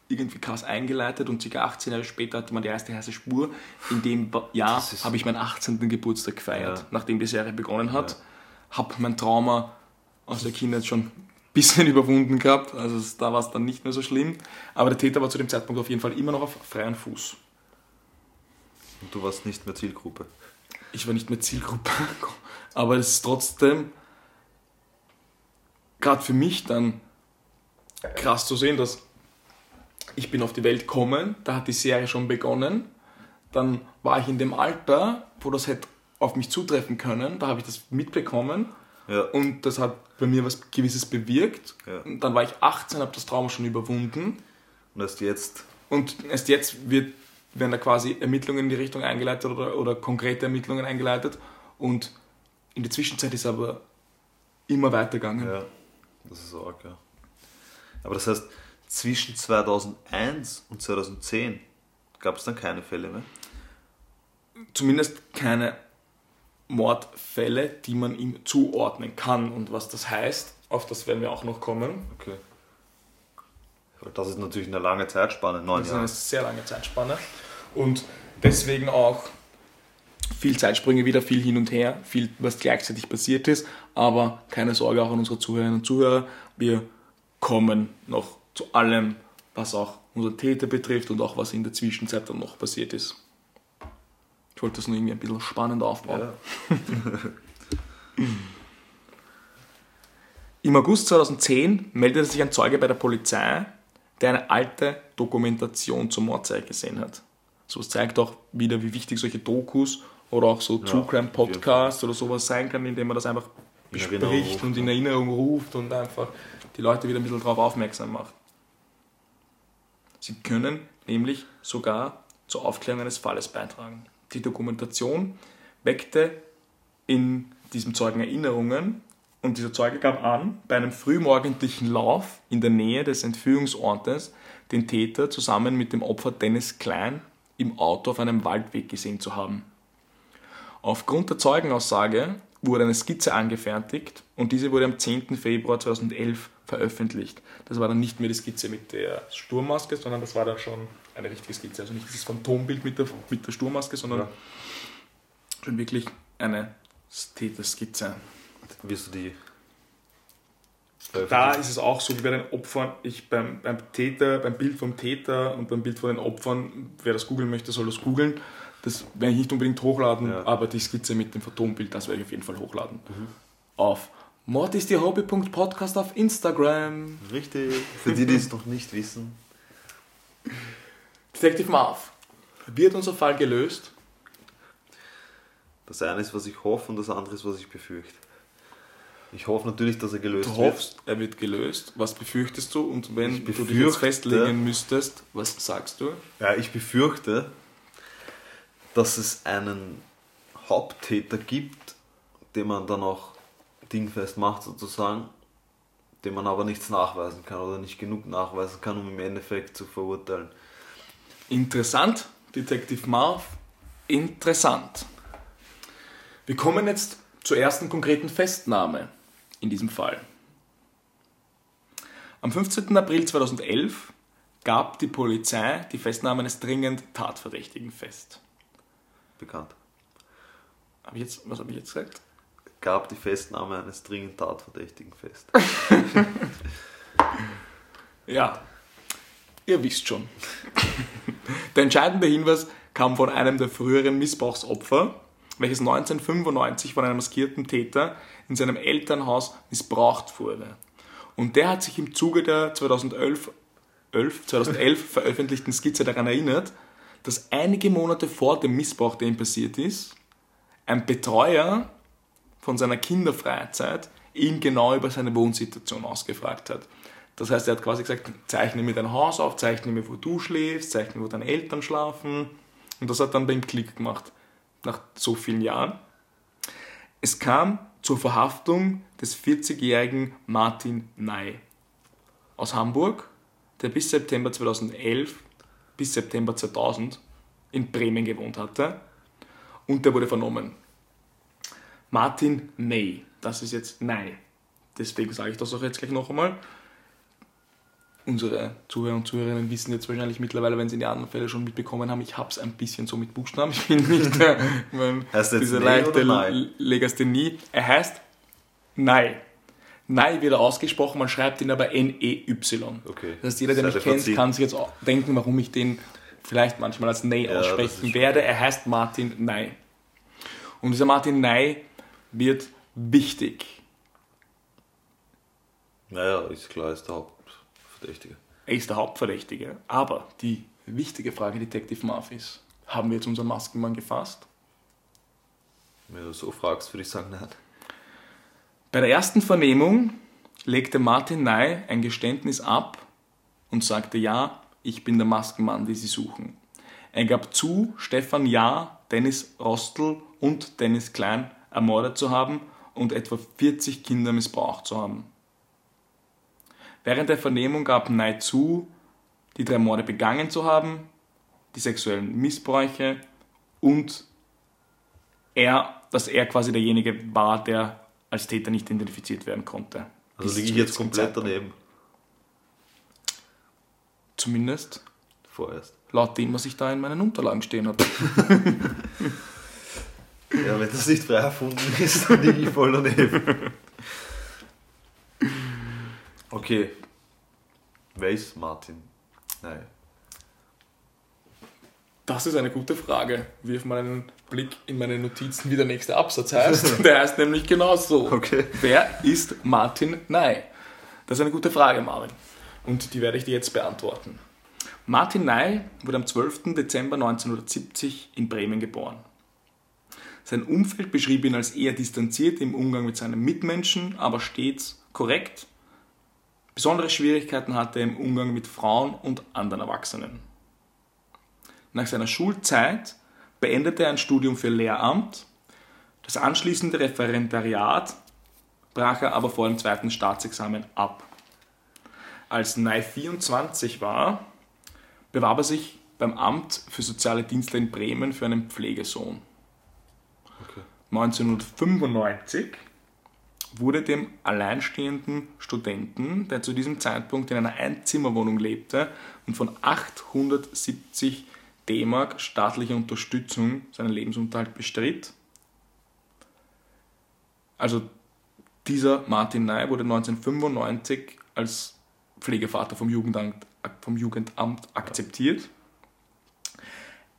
irgendwie krass eingeleitet und ca. 18 Jahre später hatte man die erste heiße Spur. In dem Jahr habe ich meinen 18. Geburtstag gefeiert, Ja. nachdem die Serie begonnen hat. Habe mein Trauma aus der Kindheit schon ein bisschen <laughs> überwunden gehabt. Also da war es dann nicht mehr so schlimm. Aber der Täter war zu dem Zeitpunkt auf jeden Fall immer noch auf freiem Fuß. Und du warst nicht mehr Zielgruppe. Ich war nicht mehr Zielgruppe. <laughs> Aber es ist trotzdem gerade für mich dann krass zu sehen, dass ich bin auf die Welt gekommen, da hat die Serie schon begonnen. Dann war ich in dem Alter, wo das hätte auf mich zutreffen können. Da habe ich das mitbekommen Ja. und das hat bei mir was Gewisses bewirkt. Ja. Und dann war ich 18, habe das Trauma schon überwunden. Und erst jetzt, Und erst jetzt wird, werden da quasi Ermittlungen in die Richtung eingeleitet oder, oder konkrete Ermittlungen eingeleitet. Und in der Zwischenzeit ist aber immer weitergegangen. ja, das ist arg, ja. Aber das heißt, zwischen 2001 und 2010 gab es dann keine Fälle mehr? Zumindest keine Mordfälle, die man ihm zuordnen kann. Und was das heißt, auf das werden wir auch noch kommen. Okay. Das ist natürlich eine lange Zeitspanne, neun Das ist Jahre. eine sehr lange Zeitspanne. Und deswegen auch viel Zeitsprünge wieder, viel hin und her, viel, was gleichzeitig passiert ist. Aber keine Sorge auch an unsere Zuhörerinnen und Zuhörer. Wir kommen noch zu allem, was auch unseren Täter betrifft und auch was in der Zwischenzeit dann noch passiert ist. Ich wollte das nur irgendwie ein bisschen spannend aufbauen. Ja. <laughs> Im August 2010 meldete sich ein Zeuge bei der Polizei, der eine alte Dokumentation zum Mordzeit gesehen hat. So es zeigt auch wieder, wie wichtig solche Dokus oder auch so True Crime Podcasts oder sowas sein kann, indem man das einfach In bespricht ruft, und in ne? Erinnerung ruft und einfach die Leute wieder ein bisschen darauf aufmerksam macht. Sie können nämlich sogar zur Aufklärung eines Falles beitragen. Die Dokumentation weckte in diesem Zeugen Erinnerungen und dieser Zeuge gab an, bei einem frühmorgendlichen Lauf in der Nähe des Entführungsortes den Täter zusammen mit dem Opfer Dennis Klein im Auto auf einem Waldweg gesehen zu haben. Aufgrund der Zeugenaussage wurde eine Skizze angefertigt und diese wurde am 10. Februar 2011 veröffentlicht. Das war dann nicht mehr die Skizze mit der Sturmmaske, sondern das war dann schon eine richtige Skizze. Also nicht dieses Phantombild mit der, mit der Sturmmaske, sondern Ja. schon wirklich eine Täterskizze. Wirst du die Da ist es auch so wie bei den Opfern. Ich beim, beim Täter, beim Bild vom Täter und beim Bild von den Opfern, wer das googeln möchte, soll das googeln. Das werde ich nicht unbedingt hochladen, Ja. aber die Skizze mit dem Phantombild, das werde ich auf jeden Fall hochladen. Auf Mord ist ihr Hobby.podcast auf Instagram. Richtig. Für die, die es noch nicht wissen. Detective Marv. Wird unser Fall gelöst? Das eine ist, was ich hoffe und das andere ist, was ich befürchte. Ich hoffe natürlich, dass er gelöst Du wird. hoffst, er wird gelöst. Was befürchtest du? Und wenn du dich jetzt festlegen müsstest, was sagst du? Ja, ich befürchte, dass es einen Haupttäter gibt, den man dann auch dingfest macht sozusagen, dem man aber nichts nachweisen kann oder nicht genug nachweisen kann, um im Endeffekt zu verurteilen. Interessant, Detective Marv. Interessant. Wir kommen jetzt zur ersten konkreten Festnahme in diesem Fall. Am 15. April 2011 gab die Polizei die Festnahme eines dringend Tatverdächtigen fest. Bekannt. Hab ich jetzt, was habe ich jetzt gesagt? Gab die Festnahme eines dringend Tatverdächtigen fest. <laughs> Ja, ihr wisst schon. <laughs> Der entscheidende Hinweis kam von einem der früheren Missbrauchsopfer, welches 1995 von einem maskierten Täter in seinem Elternhaus missbraucht wurde. Und der hat sich im Zuge der 2011, 11, 2011 veröffentlichten Skizze daran erinnert, dass einige Monate vor dem Missbrauch, der ihm passiert ist, ein Betreuer von seiner Kinderfreizeit ihn genau über seine Wohnsituation ausgefragt hat. Das heißt, er hat quasi gesagt, zeichne mir dein Haus auf, zeichne mir, wo du schläfst, zeichne, wo deine Eltern schlafen. Und das hat dann beim Klick gemacht, nach so vielen Jahren. Es kam zur Verhaftung des 40-jährigen Martin Ney aus Hamburg, der bis September 2011 bis September 2000 in Bremen gewohnt hatte. Und der wurde vernommen. Martin Ney, das ist jetzt Ney. Deswegen sage ich das auch jetzt gleich noch einmal. Unsere Zuhörer und Zuhörerinnen wissen jetzt wahrscheinlich mittlerweile, wenn sie die anderen Fälle schon mitbekommen haben, ich habe es ein bisschen so mit Buchstaben. Ich bin nicht Heißt <laughs> jetzt diese leichte? Legasthenie. Er heißt Ney. Nei wird er ausgesprochen, man schreibt ihn aber N-E-Y. Okay. Das heißt, jeder, der mich kennt, kann sich jetzt auch denken, warum ich den vielleicht manchmal als Ney aussprechen werde. Er heißt Martin Ney. Und dieser Martin Ney wird wichtig. Naja, ist klar, ist der Hauptverdächtige. Er ist der Hauptverdächtige. Aber die wichtige Frage, Detective Marv, ist, haben wir jetzt unseren Maskenmann gefasst? Wenn du so fragst, würde ich sagen, nein. Bei der ersten Vernehmung legte Martin Ney ein Geständnis ab und sagte, ja, ich bin der Maskenmann, den Sie suchen. Er gab zu, Stefan Ja, Dennis Rostl und Dennis Klein ermordet zu haben und etwa 40 Kinder missbraucht zu haben. Während der Vernehmung gab Ney zu, die drei Morde begangen zu haben, die sexuellen Missbräuche und er, dass er quasi derjenige war, der als Täter nicht identifiziert werden konnte. Also liege ich jetzt komplett Zeitpunkt. daneben. Zumindest Vorerst. laut dem, was ich da in meinen Unterlagen stehen habe. <laughs> Ja, wenn das nicht frei erfunden ist, dann liege ich voll daneben. Okay. Wer ist Martin? Nein. Das ist eine gute Frage. Wirf mal einen Blick in meine Notizen, wie der nächste Absatz heißt. <laughs> Der heißt nämlich genauso. Okay. Wer ist Martin Ney? Das ist eine gute Frage, Marvin. Und die werde ich dir jetzt beantworten. Martin Ney wurde am 12. Dezember 1970 in Bremen geboren. Sein Umfeld beschrieb ihn als eher distanziert im Umgang mit seinen Mitmenschen, aber stets korrekt. Besondere Schwierigkeiten hatte er im Umgang mit Frauen und anderen Erwachsenen. Nach seiner Schulzeit beendete er ein Studium für Lehramt. Das anschließende Referendariat brach er aber vor dem zweiten Staatsexamen ab. Als Ney 24 war, bewarb er sich beim Amt für soziale Dienste in Bremen für einen Pflegesohn. Okay. 1995 wurde dem alleinstehenden Studenten, der zu diesem Zeitpunkt in einer Einzimmerwohnung lebte und von 870 D-Mark staatlicher Unterstützung seinen Lebensunterhalt bestritt. Also dieser Martin Ney wurde 1995 als Pflegevater vom Jugendamt, vom Jugendamt akzeptiert.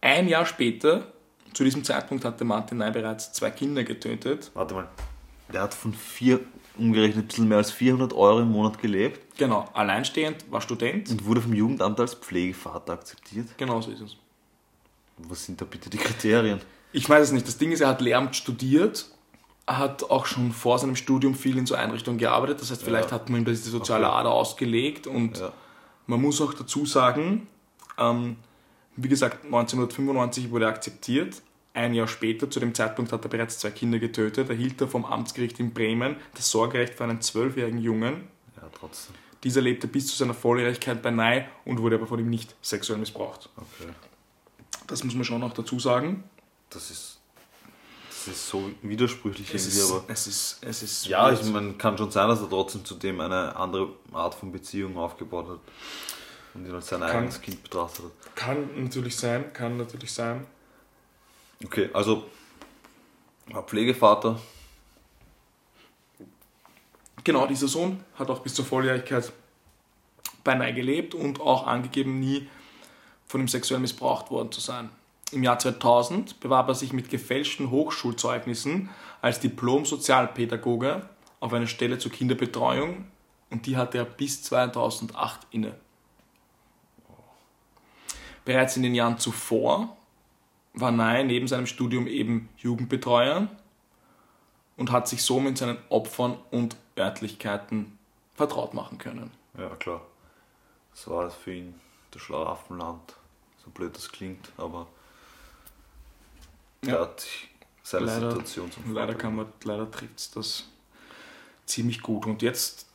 Ein Jahr später, zu diesem Zeitpunkt hatte Martin Ney bereits zwei Kinder getötet. Warte mal. Der hat von vier, umgerechnet ein bisschen mehr als 400 Euro im Monat gelebt Genau, alleinstehend, war Student. und wurde vom Jugendamt als Pflegevater akzeptiert. Genau so ist es. Was sind da bitte die Kriterien? Ich weiß es nicht. Das Ding ist, er hat Lehramt studiert, hat auch schon vor seinem Studium viel in so Einrichtungen gearbeitet. Das heißt, vielleicht hat man ihm diese soziale Okay. Ader ausgelegt und Ja. man muss auch dazu sagen, ähm, wie gesagt, 1995 wurde er akzeptiert. Ein Jahr später, zu dem Zeitpunkt hat er bereits zwei Kinder getötet, erhielt er vom Amtsgericht in Bremen das Sorgerecht für einen zwölfjährigen Jungen. Ja, trotzdem. Dieser lebte bis zu seiner Volljährigkeit bei Ney und wurde aber von ihm nicht sexuell missbraucht. Okay. Das muss man schon noch dazu sagen. Das ist, das ist so widersprüchlich Es irgendwie, ist, aber. es ist, es ist Ja, ich meine, kann schon sein, dass er trotzdem zudem eine andere Art von Beziehung aufgebaut hat und ihn als sein Kann- eigenes Kind betrachtet hat. Kann natürlich sein, kann natürlich sein. Okay, also war Pflegevater, Genau, dieser Sohn hat auch bis zur Volljährigkeit beinahe gelebt und auch angegeben, nie von ihm sexuell missbraucht worden zu sein. Im Jahr 2000 bewarb er sich mit gefälschten Hochschulzeugnissen als Diplom-Sozialpädagoge auf eine Stelle zur Kinderbetreuung und die hatte er bis 2008 inne. Bereits in den Jahren zuvor war Ney neben seinem Studium eben Jugendbetreuer und hat sich so mit seinen Opfern und Örtlichkeiten vertraut machen können. ja klar. Das war für ihn das Schlaraffenland. So blöd das klingt, aber Ja. er hat sich seine Leider- Situation zum Leider, Vorteil kann man, leider trifft es das ziemlich gut. Und jetzt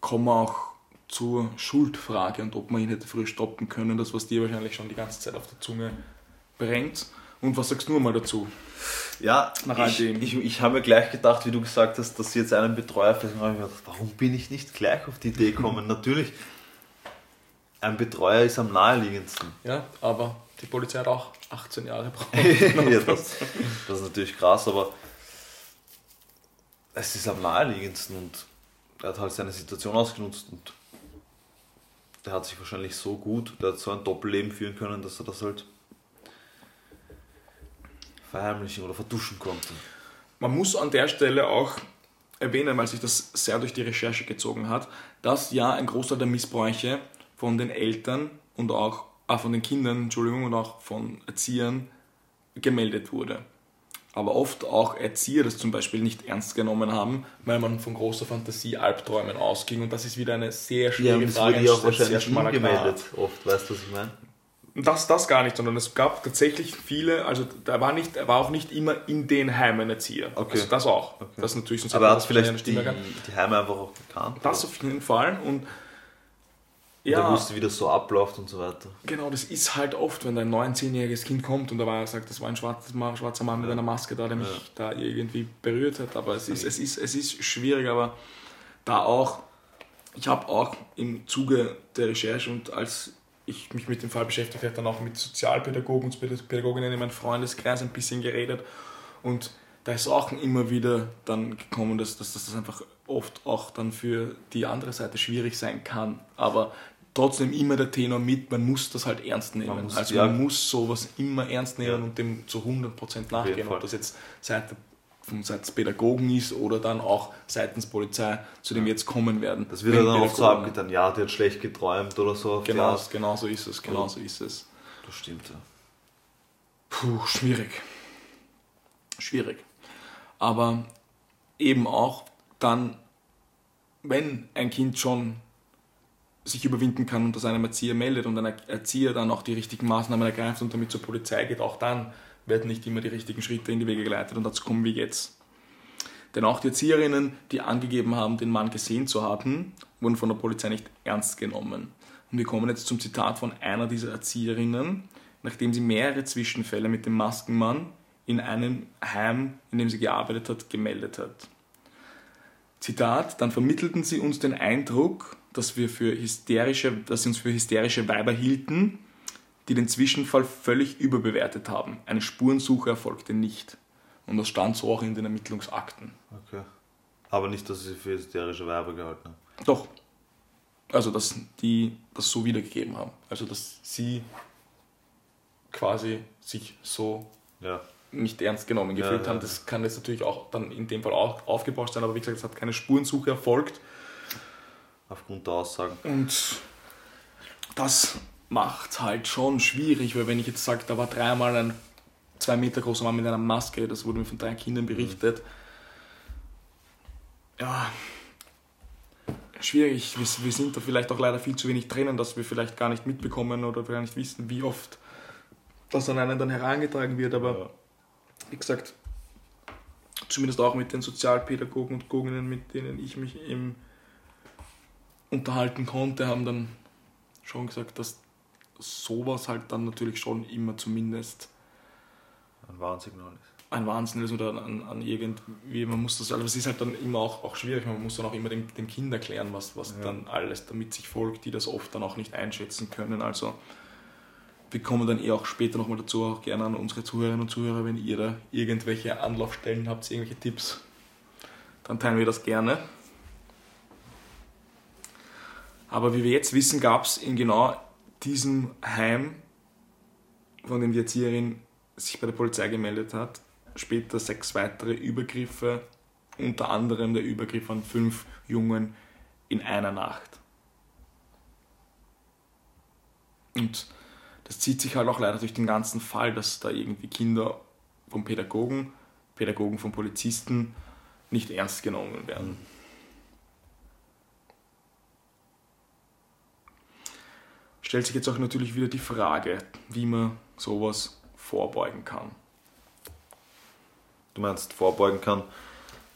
kommen wir auch zur Schuldfrage und ob man ihn hätte früher stoppen können, das was dir wahrscheinlich schon die ganze Zeit auf der Zunge brennt. Und was sagst du mal dazu? Ja, Nach all ich, dem. ich, ich habe mir gleich gedacht, wie du gesagt hast, dass sie jetzt einen Betreuer vielleicht habe ich mir gedacht, warum bin ich nicht gleich auf die Idee gekommen? <laughs> Natürlich, ein Betreuer ist am naheliegendsten. Ja, aber die Polizei hat auch 18 Jahre gebraucht. <laughs> ja, <laughs> das, das ist natürlich krass, aber es ist am naheliegendsten und er hat halt seine Situation ausgenutzt und der hat sich wahrscheinlich so gut, der hat so ein Doppelleben führen können, dass er das halt verheimlichen oder vertuschen konnte. Man muss an der Stelle auch erwähnen, weil sich das sehr durch die Recherche gezogen hat, dass ja ein Großteil der Missbräuche von den Eltern und auch ah, von den Kindern, Entschuldigung, und auch von Erziehern gemeldet wurde. Aber oft auch Erzieher das zum Beispiel nicht ernst genommen haben, weil man von großer Fantasie Albträumen ausging. Und das ist wieder eine sehr schwierige Frage. wurde ja auch wahrscheinlich gemeldet, oft, weißt du, was ich meine? Das, das gar nicht, sondern es gab tatsächlich viele, also da war nicht, er war auch nicht immer in den Heimen Erzieher. Okay. Also das auch. Das natürlich, sonst Aber er hat vielleicht die, die Heime einfach auch gekannt. Das auf jeden Fall. Und ja. ja, Er wusste, wie das so abläuft und so weiter. genau, das ist halt oft, wenn ein 19-jähriges Kind kommt und da war er sagt, das war ein schwarzes, Ma- schwarzer Mann mit einer Maske da, der mich da irgendwie berührt hat. Aber es ist, es ist, es ist schwierig, aber da auch, ich habe auch im Zuge der Recherche und als ich mich mit dem Fall beschäftigt habe, dann auch mit Sozialpädagogen und Pädagoginnen in meinem Freundeskreis ein bisschen geredet und da ist auch immer wieder dann gekommen, dass, dass, dass das einfach oft auch dann für die andere Seite schwierig sein kann. Aber trotzdem immer der Tenor mit, man muss das halt ernst nehmen. Man muss- also ja. man muss sowas immer ernst nehmen Ja. und dem zu 100% jeden nachgehen. Ob das jetzt seit von seitens Pädagogen ist oder dann auch seitens Polizei, zu dem wir jetzt kommen werden. Das wird ja dann oft so abgetan, ja, die hat schlecht geträumt oder so. Genau, genau so ist es, genau so ist es. Das stimmt, ja. Puh, schwierig. Schwierig. Aber eben auch dann, wenn ein Kind schon sich überwinden kann und das einem Erzieher meldet und ein Erzieher dann auch die richtigen Maßnahmen ergreift und damit zur Polizei geht, auch dann werden nicht immer die richtigen Schritte in die Wege geleitet und dazu kommen wir jetzt. Denn auch die Erzieherinnen, die angegeben haben, den Mann gesehen zu haben, wurden von der Polizei nicht ernst genommen. Und wir kommen jetzt zum Zitat von einer dieser Erzieherinnen, nachdem sie mehrere Zwischenfälle mit dem Maskenmann in einem Heim, in dem sie gearbeitet hat, gemeldet hat. Zitat, dann vermittelten sie uns den Eindruck, dass wir für hysterische, dass sie uns für hysterische Weiber hielten, die den Zwischenfall völlig überbewertet haben. Eine Spurensuche erfolgte nicht. Und das stand so auch in den Ermittlungsakten. Okay. Aber nicht, dass sie für hysterische Weiber gehalten haben. Doch. Also, dass die das so wiedergegeben haben. Also, dass sie quasi sich so Ja. nicht ernst genommen gefühlt ja, haben. ja. Das kann jetzt natürlich auch dann in dem Fall auch aufgebauscht sein, aber wie gesagt, es hat keine Spurensuche erfolgt. Aufgrund der Aussagen. Und das macht halt schon schwierig, weil wenn ich jetzt sage, da war dreimal ein zwei Meter großer Mann mit einer Maske, das wurde mir von drei Kindern berichtet. Ja, schwierig. Wir, wir sind da vielleicht auch leider viel zu wenig drinnen, dass wir vielleicht gar nicht mitbekommen oder gar nicht wissen, wie oft das an einen dann herangetragen wird. Aber Ja. wie gesagt, zumindest auch mit den Sozialpädagogen und Pädagoginnen, mit denen ich mich im unterhalten konnte, haben dann schon gesagt, dass sowas halt dann natürlich schon immer zumindest Ein Warnsignal ist. ein Wahnsinn ist oder an, an irgendwie, man muss das, also es ist halt dann immer auch, auch schwierig, man muss dann auch immer dem, dem Kind erklären, was, was Ja. dann alles damit sich folgt, die das oft dann auch nicht einschätzen können. Also wir kommen dann eh auch später nochmal dazu, auch gerne an unsere Zuhörerinnen und Zuhörer, wenn ihr da irgendwelche Anlaufstellen habt, irgendwelche Tipps, dann teilen wir das gerne. Aber wie wir jetzt wissen, gab es in genau diesem Heim, von dem die Erzieherin sich bei der Polizei gemeldet hat, später sechs weitere Übergriffe, unter anderem der Übergriff an fünf Jungen in einer Nacht. Und das zieht sich halt auch leider durch den ganzen Fall, dass da irgendwie Kinder vom Pädagogen, Pädagogen von Polizisten nicht ernst genommen werden. Stellt sich jetzt auch natürlich wieder die Frage, wie man sowas vorbeugen kann. Du meinst, vorbeugen kann,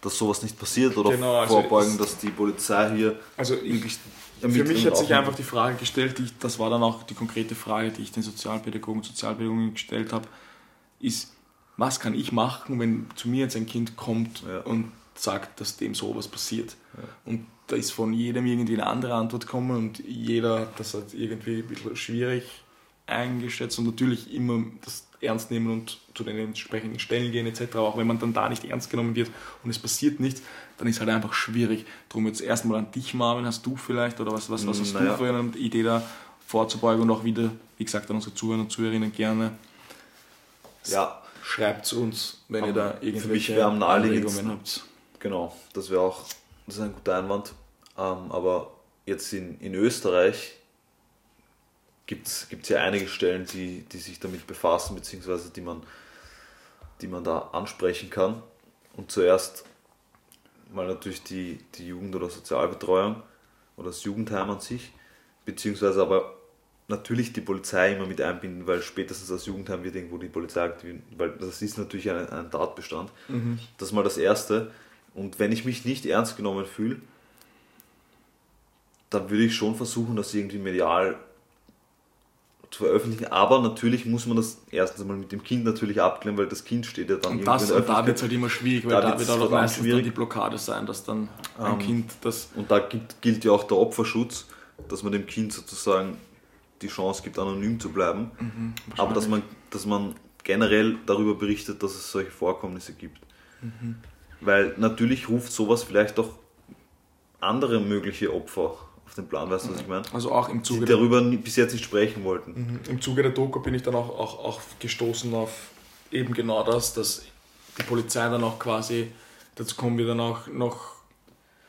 dass sowas nicht passiert oder Genau, also vorbeugen, dass die Polizei hier Also ich, wirklich für mich hat sich einfach die Frage gestellt, ich, das war dann auch die konkrete Frage, die ich den Sozialpädagogen und Sozialpädagogen gestellt habe, ist, was kann ich machen, wenn zu mir jetzt ein Kind kommt Ja. und sagt, dass dem sowas passiert. Und da ist von jedem irgendwie eine andere Antwort gekommen und jeder hat das halt irgendwie ein bisschen schwierig eingeschätzt und natürlich immer das ernst nehmen und zu den entsprechenden Stellen gehen etc. Auch wenn man dann da nicht ernst genommen wird und es passiert nichts, dann ist halt einfach schwierig. Darum jetzt erstmal an dich, Marvin, hast du vielleicht oder was, was, was hast Naja. du für eine Idee da vorzubeugen und auch wieder, wie gesagt, an unsere Zuhörer und Zuhörerinnen gerne Ja, schreibt uns, wenn ihr da Für mich irgendwelche wäre am naheliegendsten- genau. Das wäre auch das ist ein guter Einwand. Ähm, aber jetzt in, in Österreich gibt es ja einige Stellen, die, die sich damit befassen, beziehungsweise die man, die man da ansprechen kann. Und zuerst mal natürlich die, die Jugend- oder Sozialbetreuung oder das Jugendheim an sich, beziehungsweise aber natürlich die Polizei immer mit einbinden, weil spätestens als Jugendheim wird irgendwo die Polizei aktivieren, weil das ist natürlich ein, ein Tatbestand. Das ist mal das Erste. Und wenn ich mich nicht ernst genommen fühle, dann würde ich schon versuchen, das irgendwie medial zu veröffentlichen. Aber natürlich muss man das erstens einmal mit dem Kind natürlich abklären, weil das Kind steht ja dann Und, das, und da wird es halt immer schwierig, weil Da da, wird auch verdammt meistens schwierig. dann die Blockade sein, dass dann ein Ähm, Kind das Und da gilt, gilt ja auch der Opferschutz, dass man dem Kind sozusagen die Chance gibt, anonym zu bleiben. Mhm, aber dass man, dass man generell darüber berichtet, dass es solche Vorkommnisse gibt. Mhm. Weil natürlich ruft sowas vielleicht auch andere mögliche Opfer auf den Plan, weißt du, was ich meine? also auch im Die Zuge der darüber bis jetzt nicht sprechen wollten. Mhm. Im Zuge der Doku bin ich dann auch, auch, auch gestoßen auf eben genau das, dass die Polizei dann auch quasi, dazu kommen wir dann auch noch,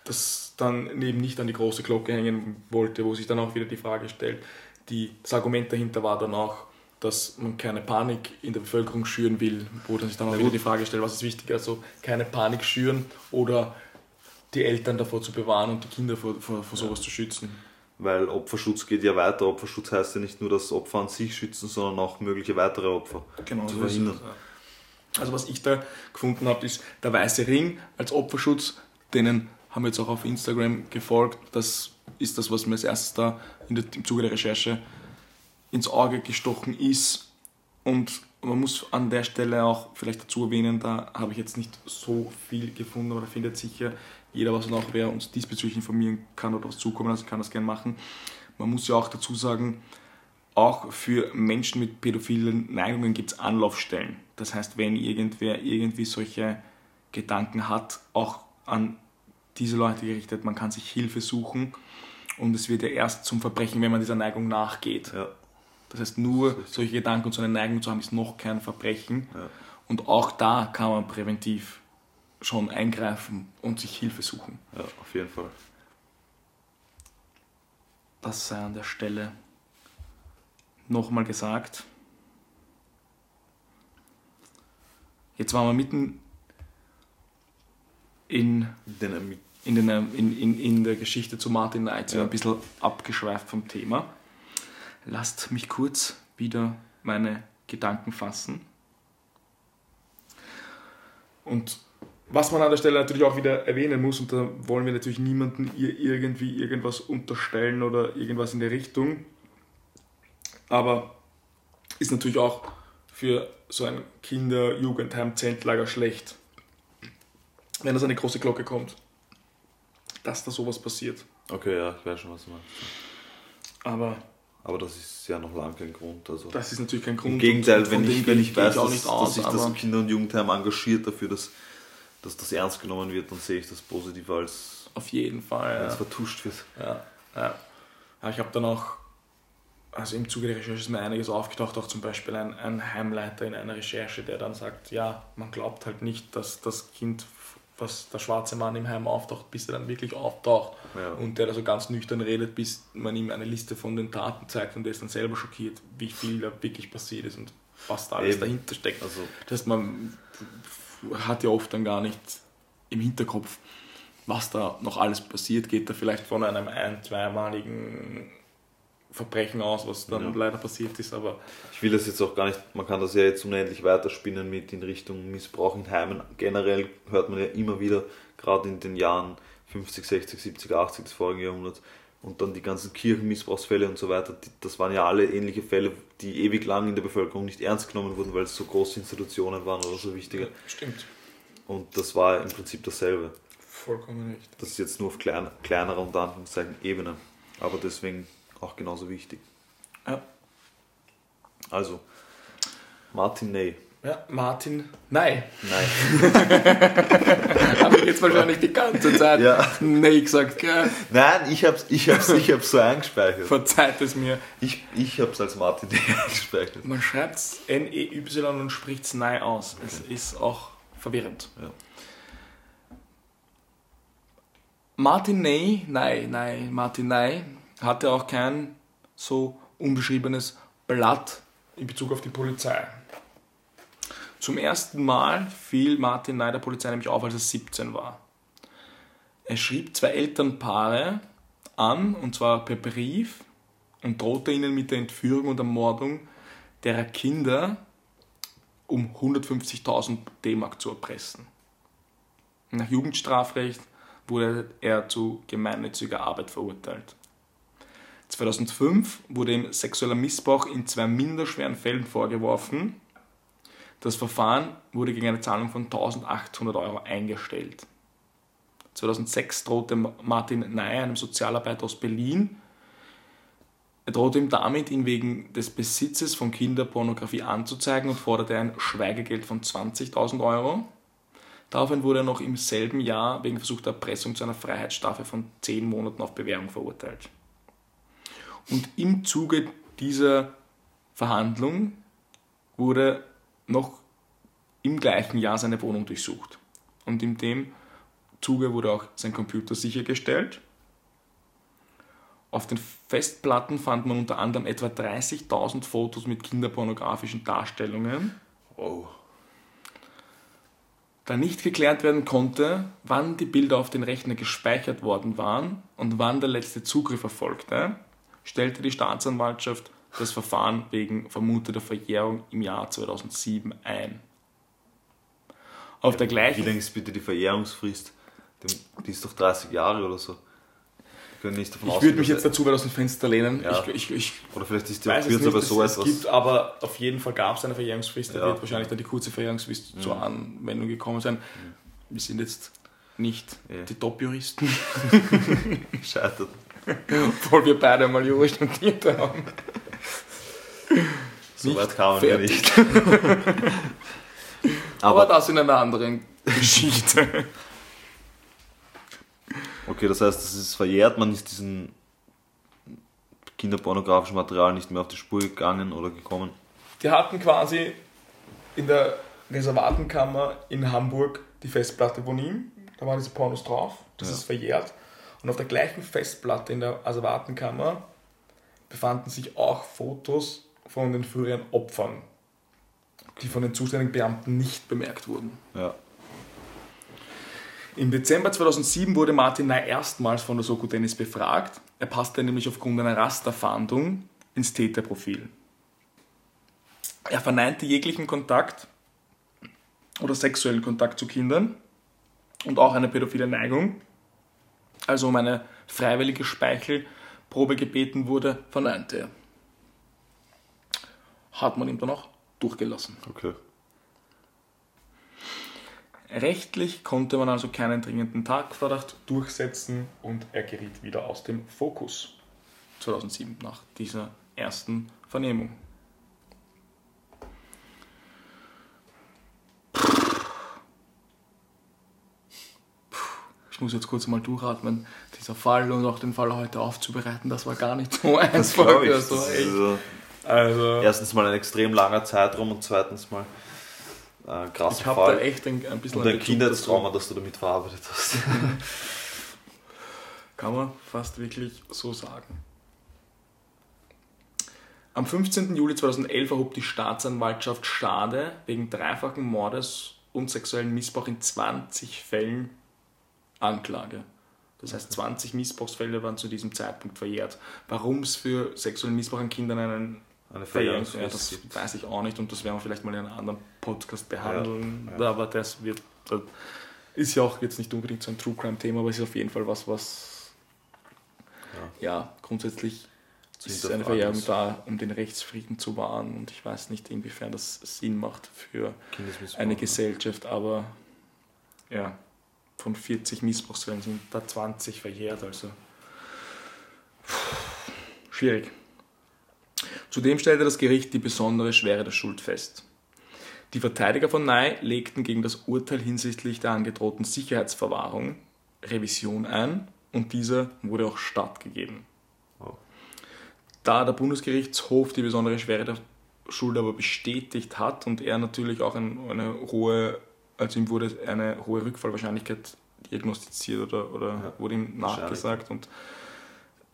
dass dann eben nicht an die große Glocke hängen wollte, wo sich dann auch wieder die Frage stellt, die, das Argument dahinter war dann auch, dass man keine Panik in der Bevölkerung schüren will, wo dann sich dann auch wieder die Frage stellt, was ist wichtiger, also keine Panik schüren oder die Eltern davor zu bewahren und die Kinder vor, vor, vor sowas zu schützen. Weil Opferschutz geht ja weiter. Opferschutz heißt ja nicht nur das Opfer an sich schützen, sondern auch mögliche weitere Opfer Genau, zu verhindern. ja. Also was ich da gefunden habe, ist der weiße Ring als Opferschutz. Denen haben wir jetzt auch auf Instagram gefolgt. Das ist das, was mir als erstes da in der, im Zuge der Recherche ins Auge gestochen ist. Und man muss an der Stelle auch vielleicht dazu erwähnen, da habe ich jetzt nicht so viel gefunden, aber da findet sicher jeder was und auch wer uns diesbezüglich informieren kann oder was zukommen lassen kann, das gerne machen. Man muss ja auch dazu sagen, auch für Menschen mit pädophilen Neigungen gibt es Anlaufstellen. Das heißt, wenn irgendwer irgendwie solche Gedanken hat, auch an diese Leute gerichtet, man kann sich Hilfe suchen und es wird ja erst zum Verbrechen, wenn man dieser Neigung nachgeht. Ja. Das heißt, nur solche Gedanken und so eine Neigung zu haben, ist noch kein Verbrechen. Ja. Und auch da kann man präventiv schon eingreifen und sich Hilfe suchen. ja, auf jeden Fall. Das sei an der Stelle nochmal gesagt. Jetzt waren wir mitten in, in, den, in, in, in der Geschichte zu Martin Knight, Ja. ein bisschen abgeschweift vom Thema. Lasst mich kurz wieder meine Gedanken fassen. Und was man an der Stelle natürlich auch wieder erwähnen muss, und da wollen wir natürlich niemandem ihr irgendwie irgendwas unterstellen oder irgendwas in der Richtung, aber ist natürlich auch für so ein Kinder-, Jugendheim, Zeltlager schlecht, wenn das eine große Glocke kommt, dass da sowas passiert. okay, ja, ich weiß schon, was du meinst. Aber Aber das ist ja noch lange kein Grund. Also. das ist natürlich kein Grund. Im Gegenteil, wenn ich, wenn ich weiß, dass, nicht dass aus, sich das aber- Kinder- und Jugendheim engagiert dafür, dass, dass das ernst genommen wird, dann sehe ich das positiv als, Auf jeden Fall. als Ja. vertuscht wird. Ja, ja. ja ich habe dann auch, also im Zuge der Recherche ist mir einiges aufgetaucht, auch zum Beispiel ein, ein Heimleiter in einer Recherche, der dann sagt, ja, man glaubt halt nicht, dass das Kind, was der schwarze Mann im Heim auftaucht, bis er dann wirklich auftaucht Ja. und der da so ganz nüchtern redet, bis man ihm eine Liste von den Taten zeigt und der ist dann selber schockiert, wie viel da wirklich passiert ist und was da alles Eben. dahinter steckt. Also, Das heißt, man hat ja oft dann gar nicht im Hinterkopf, was da noch alles passiert. Geht da vielleicht von einem ein-, zweimaligen Verbrechen aus, was dann Ja. leider passiert ist, aber ich will das jetzt auch gar nicht, man kann das ja jetzt unendlich weiterspinnen mit in Richtung Missbrauch in Heimen. Generell hört man ja immer wieder, gerade in den Jahren 50, 60, 70, 80 des vorigen Jahrhunderts und dann die ganzen Kirchenmissbrauchsfälle und so weiter, die, das waren ja alle ähnliche Fälle, die ewig lang in der Bevölkerung nicht ernst genommen wurden, weil es so große Institutionen waren oder so wichtige. stimmt. Und das war im Prinzip dasselbe. Vollkommen recht. Das ist jetzt nur auf klein, kleinerer und Anführungszeichen Ebene, aber deswegen genauso wichtig. Ja. Also, Martin Ney. Ja, Martin. Nein. Nein. <laughs> Habe ich jetzt wahrscheinlich die ganze Zeit Ja. Nein gesagt, gell? Nein, ich hab's, ich hab's, ich hab's so eingespeichert. Verzeiht es mir. Ich, ich hab's als Martin Ney <laughs> eingespeichert. Man schreibt es N-E-Y und spricht es Nein aus. Es ist auch verwirrend. Ja. Martin Ney, nein, nein, Martin Ney hatte auch kein so unbeschriebenes Blatt in Bezug auf die Polizei. Zum ersten Mal fiel Martin Ney der Polizei nämlich auf, als er 17 war. Er schrieb zwei Elternpaare an, und zwar per Brief, und drohte ihnen mit der Entführung und Ermordung derer Kinder um 150.000 D-Mark zu erpressen. Nach Jugendstrafrecht wurde er zu gemeinnütziger Arbeit verurteilt. 2005 wurde ihm sexueller Missbrauch in zwei minder schweren Fällen vorgeworfen. Das Verfahren wurde gegen eine Zahlung von 1800 Euro eingestellt. 2006 drohte Martin Ney, einem Sozialarbeiter aus Berlin, er drohte ihm damit, ihn wegen des Besitzes von Kinderpornografie anzuzeigen und forderte ein Schweigegeld von 20.000 Euro. Daraufhin wurde er noch im selben Jahr wegen versuchter Erpressung zu einer Freiheitsstrafe von 10 Monaten auf Bewährung verurteilt. Und im Zuge dieser Verhandlung wurde noch im gleichen Jahr seine Wohnung durchsucht. Und in dem Zuge wurde auch sein Computer sichergestellt. Auf den Festplatten fand man unter anderem etwa 30.000 Fotos mit kinderpornografischen Darstellungen. Wow. Da nicht geklärt werden konnte, wann die Bilder auf den Rechner gespeichert worden waren und wann der letzte Zugriff erfolgte, stellte die Staatsanwaltschaft das Verfahren wegen vermuteter Verjährung im Jahr 2007 ein. Auf der Wie gleichen lange ist bitte die Verjährungsfrist? Die- ist doch 30 Jahre oder so. Können nicht davon Ich würde mich jetzt dazu weit aus dem Fenster lehnen. Ja. Ich, ich, ich er- Oder vielleicht ist die weiß es kürzer, aber es, so es etwas. gibt, aber auf jeden Fall gab es eine Verjährungsfrist. Da Ja. wird wahrscheinlich dann die kurze Verjährungsfrist zur Anwendung gekommen sein. Wir sind jetzt nicht Ja. die Top-Juristen, <laughs> Scheitert. <laughs> obwohl wir beide mal Jura studiert haben. So Nicht weit ja fertig. nicht. <laughs> Aber, Aber, das in einer anderen Geschichte. <laughs> okay, das heißt, es ist verjährt, man ist diesem kinderpornografischen Material nicht mehr auf die Spur gegangen oder gekommen. Die hatten quasi in der Reservatenkammer in Hamburg die Festplatte von ihm. Da waren diese Pornos drauf. Das Ja. ist verjährt. Und auf der gleichen Festplatte in der Reservatenkammer befanden sich auch Fotos von den früheren Opfern, die von den zuständigen Beamten nicht bemerkt wurden. Ja. Im Dezember 2007 wurde Martin Ney erstmals von der Soko Tennis befragt. Er passte nämlich aufgrund einer Rasterfahndung ins Täterprofil. Er verneinte jeglichen Kontakt oder sexuellen Kontakt zu Kindern und auch eine pädophile Neigung. Also um eine freiwillige Speichelprobe gebeten wurde, verneinte er. Hat man ihm dann auch durchgelassen. Okay. Rechtlich konnte man also keinen dringenden Tatverdacht durchsetzen und er geriet wieder aus dem Fokus 2007 nach dieser ersten Vernehmung. Ich muss jetzt kurz mal durchatmen. Dieser Fall und auch den Fall heute aufzubereiten, das war gar nicht so einfach. ich. Also, echt. äh, also erstens mal ein extrem langer Zeitraum und zweitens mal äh, krasser ich habe da echt ein, ein bisschen und ein Kindheitstrauma, das du damit verarbeitet hast. <laughs> Kann man fast wirklich so sagen. Am 15. Juli 2011 erhob die Staatsanwaltschaft Stade wegen dreifachen Mordes und sexuellen Missbrauch in 20 Fällen Anklage. Das heißt, 20 Missbrauchsfälle waren zu diesem Zeitpunkt verjährt. Warum es für sexuellen Missbrauch an Kindern einen Eine Verjährungsfrist Verjährungsfrist das gibt. weiß ich auch nicht und das werden wir vielleicht mal in einem anderen Podcast behandeln. Ja, Aber das wird das ist ja auch jetzt nicht unbedingt so ein True Crime Thema, aber es ist auf jeden Fall was, was ja, grundsätzlich ist eine Verjährung da, um den Rechtsfrieden zu wahren und ich weiß nicht, inwiefern das Sinn macht für eine Gesellschaft, aber ja, von 40 Missbrauchsfällen sind da 20 verjährt, also schwierig. Zudem stellte das Gericht die besondere Schwere der Schuld fest. Die Verteidiger von Ney legten gegen das Urteil hinsichtlich der angedrohten Sicherheitsverwahrung Revision ein und dieser wurde auch stattgegeben. Da der Bundesgerichtshof die besondere Schwere der Schuld aber bestätigt hat und er natürlich auch ein, eine hohe, also ihm wurde eine hohe Rückfallwahrscheinlichkeit diagnostiziert oder, oder Ja, wurde ihm nachgesagt und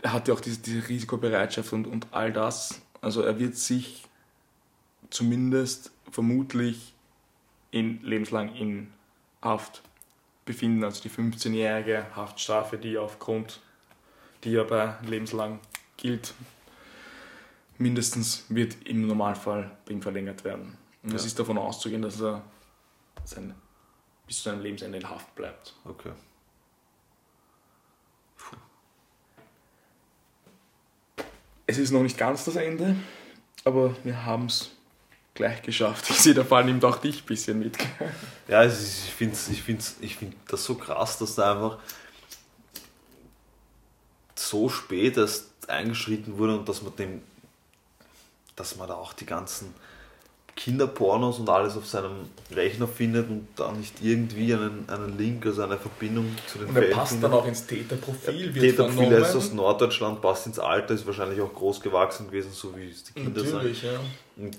er hatte auch diese, diese Risikobereitschaft und, und all das. Also er wird sich zumindest vermutlich in lebenslang in Haft befinden, also die 15-jährige Haftstrafe, die aufgrund, die ja bei lebenslang gilt, mindestens wird im Normalfall bei ihm verlängert werden. Und es Ja. ist davon auszugehen, dass er sein, bis zu seinem Lebensende in Haft bleibt. Okay. Es ist noch nicht ganz das Ende, aber wir haben es gleich geschafft. Ich sehe, der Fall nimmt auch dich ein bisschen mit. Ja, ich finde ich find's, ich find das so krass, dass da einfach so spät erst eingeschritten wurde und dass man dem, dass man da auch die ganzen Kinderpornos und alles auf seinem Rechner findet und da nicht irgendwie einen, einen Link, also eine Verbindung zu den Und er Fällen passt findet. dann auch ins Täterprofil, wird Täterprofil er ist aus. Norddeutschland, passt ins Alter, ist wahrscheinlich auch groß gewachsen gewesen, so wie es die Kinder Natürlich, ja. sagen. Und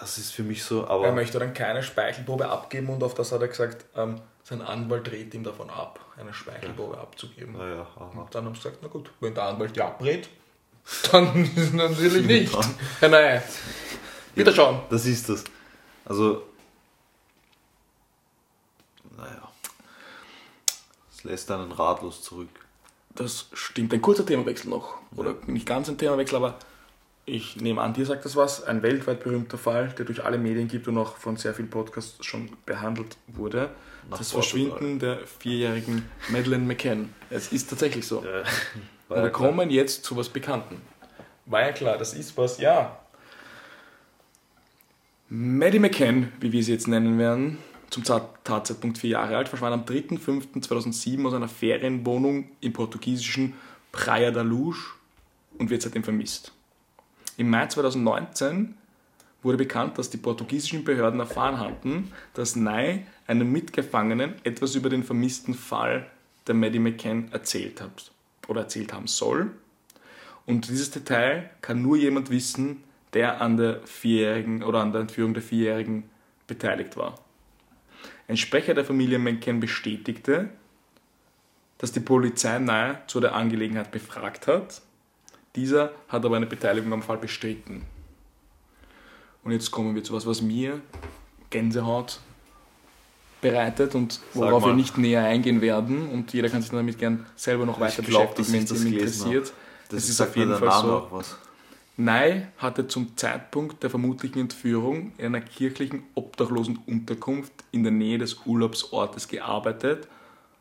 das ist für mich so, aber Er möchte dann keine Speichelprobe abgeben und auf das hat er gesagt, ähm, sein Anwalt dreht ihm davon ab, eine Speichelprobe abzugeben. naja, aha. Und dann haben sie gesagt, na gut, wenn der Anwalt die abrät, <laughs> dann natürlich <laughs> nicht. Ja, nein. Wieder schauen. Das ist das. Also, naja, es lässt einen ratlos zurück. Das stimmt. Ein kurzer Themawechsel noch. Oder nicht ganz ein Themawechsel, aber ich nehme an, dir sagt das was. Ein weltweit berühmter Fall, der durch alle Medien gibt und auch von sehr vielen Podcasts schon behandelt wurde. Nach das Portugal. Verschwinden der vierjährigen Madeleine McCann. Es ist tatsächlich so. Und wir kommen jetzt zu was Bekannten. War ja klar, das ist was, ja. Maddie McCann, wie wir sie jetzt nennen werden, zum Tat- Tatzeitpunkt vier Jahre alt, verschwand am 3.5.2007 aus einer Ferienwohnung im portugiesischen Praia da Luz und wird seitdem vermisst. Im Mai 2019 wurde bekannt, dass die portugiesischen Behörden erfahren hatten, dass Nye einem Mitgefangenen etwas über den vermissten Fall der Maddie McCann erzählt hat oder erzählt haben soll. Und dieses Detail kann nur jemand wissen, der an der vierjährigen oder an der Entführung der Vierjährigen beteiligt war. Ein Sprecher der Familie McCann bestätigte, dass die Polizei nahe zu der Angelegenheit befragt hat. Dieser hat aber eine Beteiligung am Fall bestritten. Und jetzt kommen wir zu was, was mir Gänsehaut bereitet und worauf wir nicht näher eingehen werden. Und jeder kann sich damit gern selber noch weiter Ich beschäftigen, wenn es das ihn interessiert. Das Es ist auf jeden Fall so. Ney hatte zum Zeitpunkt der vermutlichen Entführung in einer kirchlichen Obdachlosenunterkunft in der Nähe des Urlaubsortes gearbeitet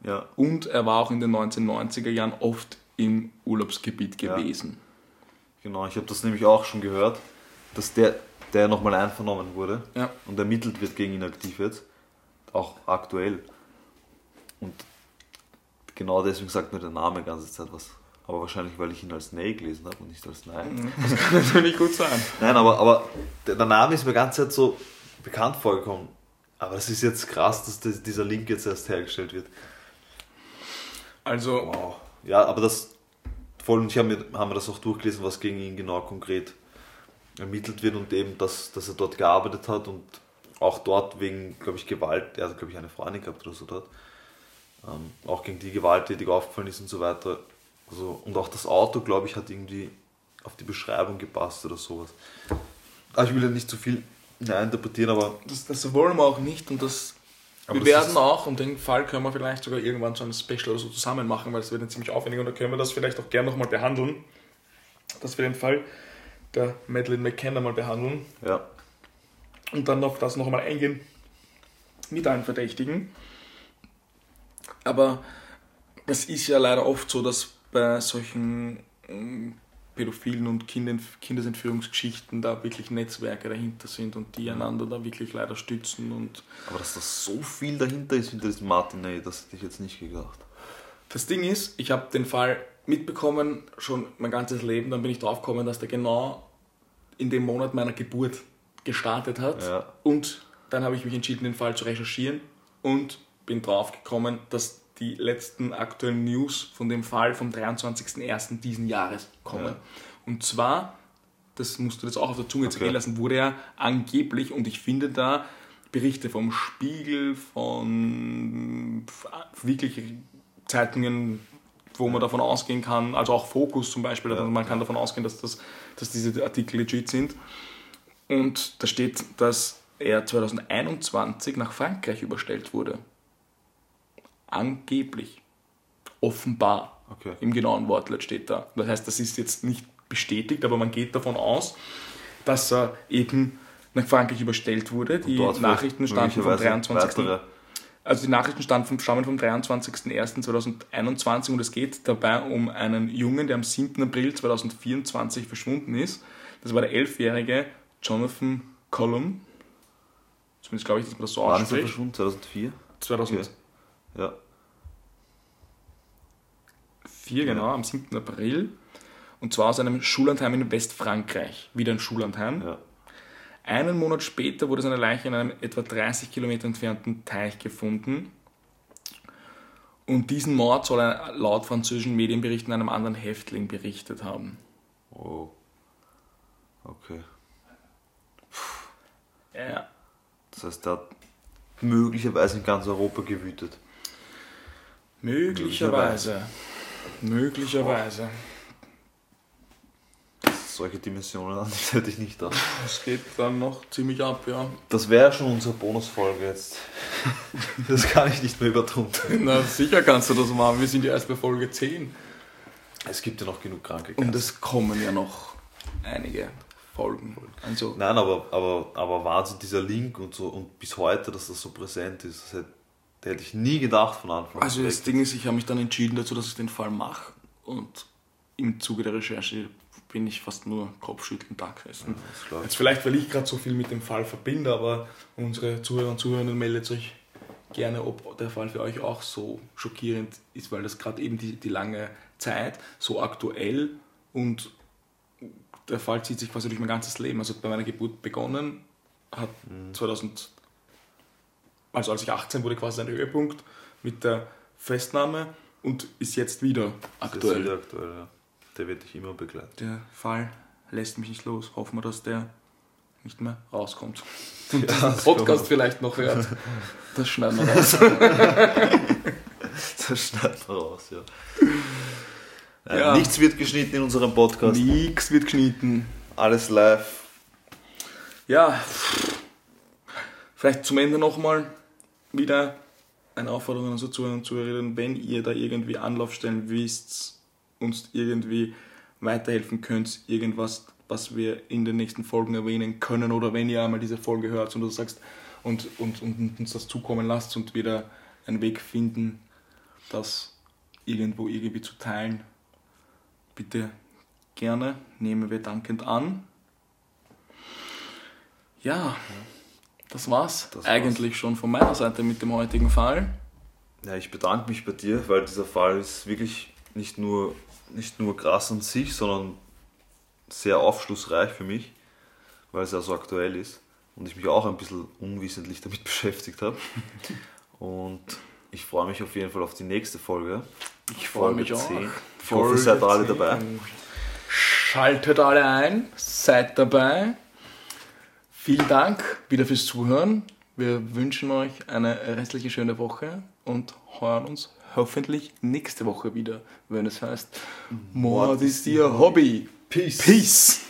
Ja, und er war auch in den 1990er Jahren oft im Urlaubsgebiet Ja. gewesen. genau. Ich habe das nämlich auch schon gehört, dass der, der nochmal einvernommen wurde Ja. und ermittelt wird gegen ihn aktiv jetzt. Auch aktuell. Und genau deswegen sagt mir der Name die ganze Zeit was. Aber wahrscheinlich, weil ich ihn als Ney gelesen habe und nicht als Nein. Das kann natürlich gut sein. Nein, aber, aber der, Name ist mir ganze Zeit so bekannt vorgekommen. Aber es ist jetzt krass, dass das, dieser Link jetzt erst hergestellt wird. Also, Wow. Ja, aber das voll, und ich habe mir, haben mir das auch durchgelesen, was gegen ihn genau konkret ermittelt wird und eben, dass, dass er dort gearbeitet hat und auch dort wegen, glaube ich, Gewalt, er hat, glaube ich, eine Freundin gehabt oder so dort, ähm, auch gegen die gewalttätig aufgefallen ist und so weiter. Also, und auch das Auto, glaube ich, hat irgendwie auf die Beschreibung gepasst oder sowas. Aber ich will ja nicht zu viel interpretieren, aber das, das wollen wir auch nicht und das. Wir das werden auch, und den Fall können wir vielleicht sogar irgendwann zu einem Special oder so zusammen machen, weil es wird dann ziemlich aufwendig und da können wir das vielleicht auch gerne nochmal behandeln. Dass wir den Fall der Madeleine McCann einmal behandeln. ja, und dann auf das nochmal eingehen mit allen Verdächtigen. Aber es ist ja leider oft so, dass bei solchen ähm, pädophilen und Kindesentführungsgeschichten da wirklich Netzwerke dahinter sind und die einander da wirklich leider stützen. Und aber dass da so viel dahinter ist hinter diesem Martin, nee, das hätte ich jetzt nicht gedacht. das Ding ist, ich habe den Fall mitbekommen, schon mein ganzes Leben, dann bin ich drauf gekommen, dass der genau in dem Monat meiner Geburt gestartet hat. Ja. Und dann habe ich mich entschieden, den Fall zu recherchieren und bin drauf gekommen, dass die letzten aktuellen News von dem Fall vom 23.01. diesen Jahres kommen. Ja. Und zwar, das musst du jetzt auch auf der Zunge Okay. zergehen lassen, wurde er angeblich, und ich finde da Berichte vom Spiegel, von wirklich Zeitungen, wo man davon ausgehen kann, also auch Fokus zum Beispiel, Ja. man kann davon ausgehen, dass, das, dass diese Artikel legit sind. Und da steht, dass er 2021 nach Frankreich überstellt wurde. Angeblich. Offenbar. Okay. Im genauen Wortlaut steht da. Das heißt, das ist jetzt nicht bestätigt, aber man geht davon aus, dass er eben nach Frankreich überstellt wurde. Die Nachrichten standen vom möglicherweise 23. weitere- Also die Nachrichten stammen vom, stammen vom 23.01.2021 und es geht dabei um einen Jungen, der am 7. April 2024 verschwunden ist. Das war der elfjährige Jonathan Cullum. Zumindest glaube ich, dass man das so Wann ist er ausspricht. verschwunden? 2004? 2004, Ja. genau, am 7. April. Und zwar aus einem Schullandheim in Westfrankreich. Wieder ein Schullandheim. Ja. Einen Monat später wurde seine Leiche in einem etwa 30 Kilometer entfernten Teich gefunden. Und diesen Mord soll er laut französischen Medienberichten einem anderen Häftling berichtet haben. Oh. Okay. Ja. Das heißt, der hat möglicherweise in ganz Europa gewütet. Möglicherweise. Möglicherweise. Solche Dimensionen an die hätte ich nicht da. Das geht dann noch ziemlich ab, ja. Das wäre schon unsere Bonusfolge jetzt. Das kann ich nicht mehr übertrumpfen. <laughs> Na, sicher kannst du das machen. Wir sind ja erst bei Folge 10. Es gibt ja noch genug kranke Und es kommen ja noch einige Folgen. Also, Nein, aber, aber, aber Wahnsinn, dieser Link und so und bis heute, dass das so präsent ist, das hätte, das hätte ich nie gedacht von Anfang also an. das Ding ist, ich habe mich dann entschieden dazu, dass ich den Fall mache. Und im Zuge der Recherche bin ich fast nur kopfschüttelnd da glaub ich. Jetzt vielleicht, weil ich gerade so viel mit dem Fall verbinde, aber unsere Zuhörer und Zuhörerinnen meldet euch gerne, ob der Fall für euch auch so schockierend ist, weil das gerade eben die, die lange Zeit so aktuell und der Fall zieht sich quasi durch mein ganzes Leben. Also bei meiner Geburt begonnen, hat 2000, also als ich 18 wurde, quasi ein Höhepunkt mit der Festnahme und ist jetzt wieder ist aktuell. wieder aktuell, ja. Der wird dich immer begleiten. Der Fall lässt mich nicht los. Hoffen wir, dass der nicht mehr rauskommt. <laughs> Und das Podcast vielleicht noch hört. <laughs> Das schneiden wir raus. <laughs> Das schneidet man raus, ja. Äh, Ja. Nichts wird geschnitten in unserem Podcast. Nix wird geschnitten. Alles live. Ja, vielleicht zum Ende nochmal wieder eine Aufforderung an unsere Zuhörer und Zuhörerinnen, wenn ihr da irgendwie Anlaufstellen wisst, uns irgendwie weiterhelfen könnt, irgendwas, was wir in den nächsten Folgen erwähnen können oder wenn ihr einmal diese Folge hört und du sagst und, und, und uns das zukommen lasst und wir da einen Weg finden, das irgendwo irgendwie zu teilen, bitte gerne, nehmen wir dankend an. Ja, das war's Das war's. eigentlich schon von meiner Seite mit dem heutigen Fall. Ja, ich bedanke mich bei dir, weil dieser Fall ist wirklich nicht nur, nicht nur krass an sich, sondern sehr aufschlussreich für mich, weil es ja so aktuell ist und ich mich auch ein bisschen unwissentlich damit <laughs> beschäftigt habe. Und ich freue mich auf jeden Fall auf die nächste Folge. Ich freue Folge mich auch. 10. Ich hoffe, ihr seid alle dabei. Schaltet alle ein, seid dabei. Vielen Dank wieder fürs Zuhören. Wir wünschen euch eine restliche schöne Woche und hören uns hoffentlich nächste Woche wieder, wenn es heißt Mord ist ihr Hobby. Peace. Peace.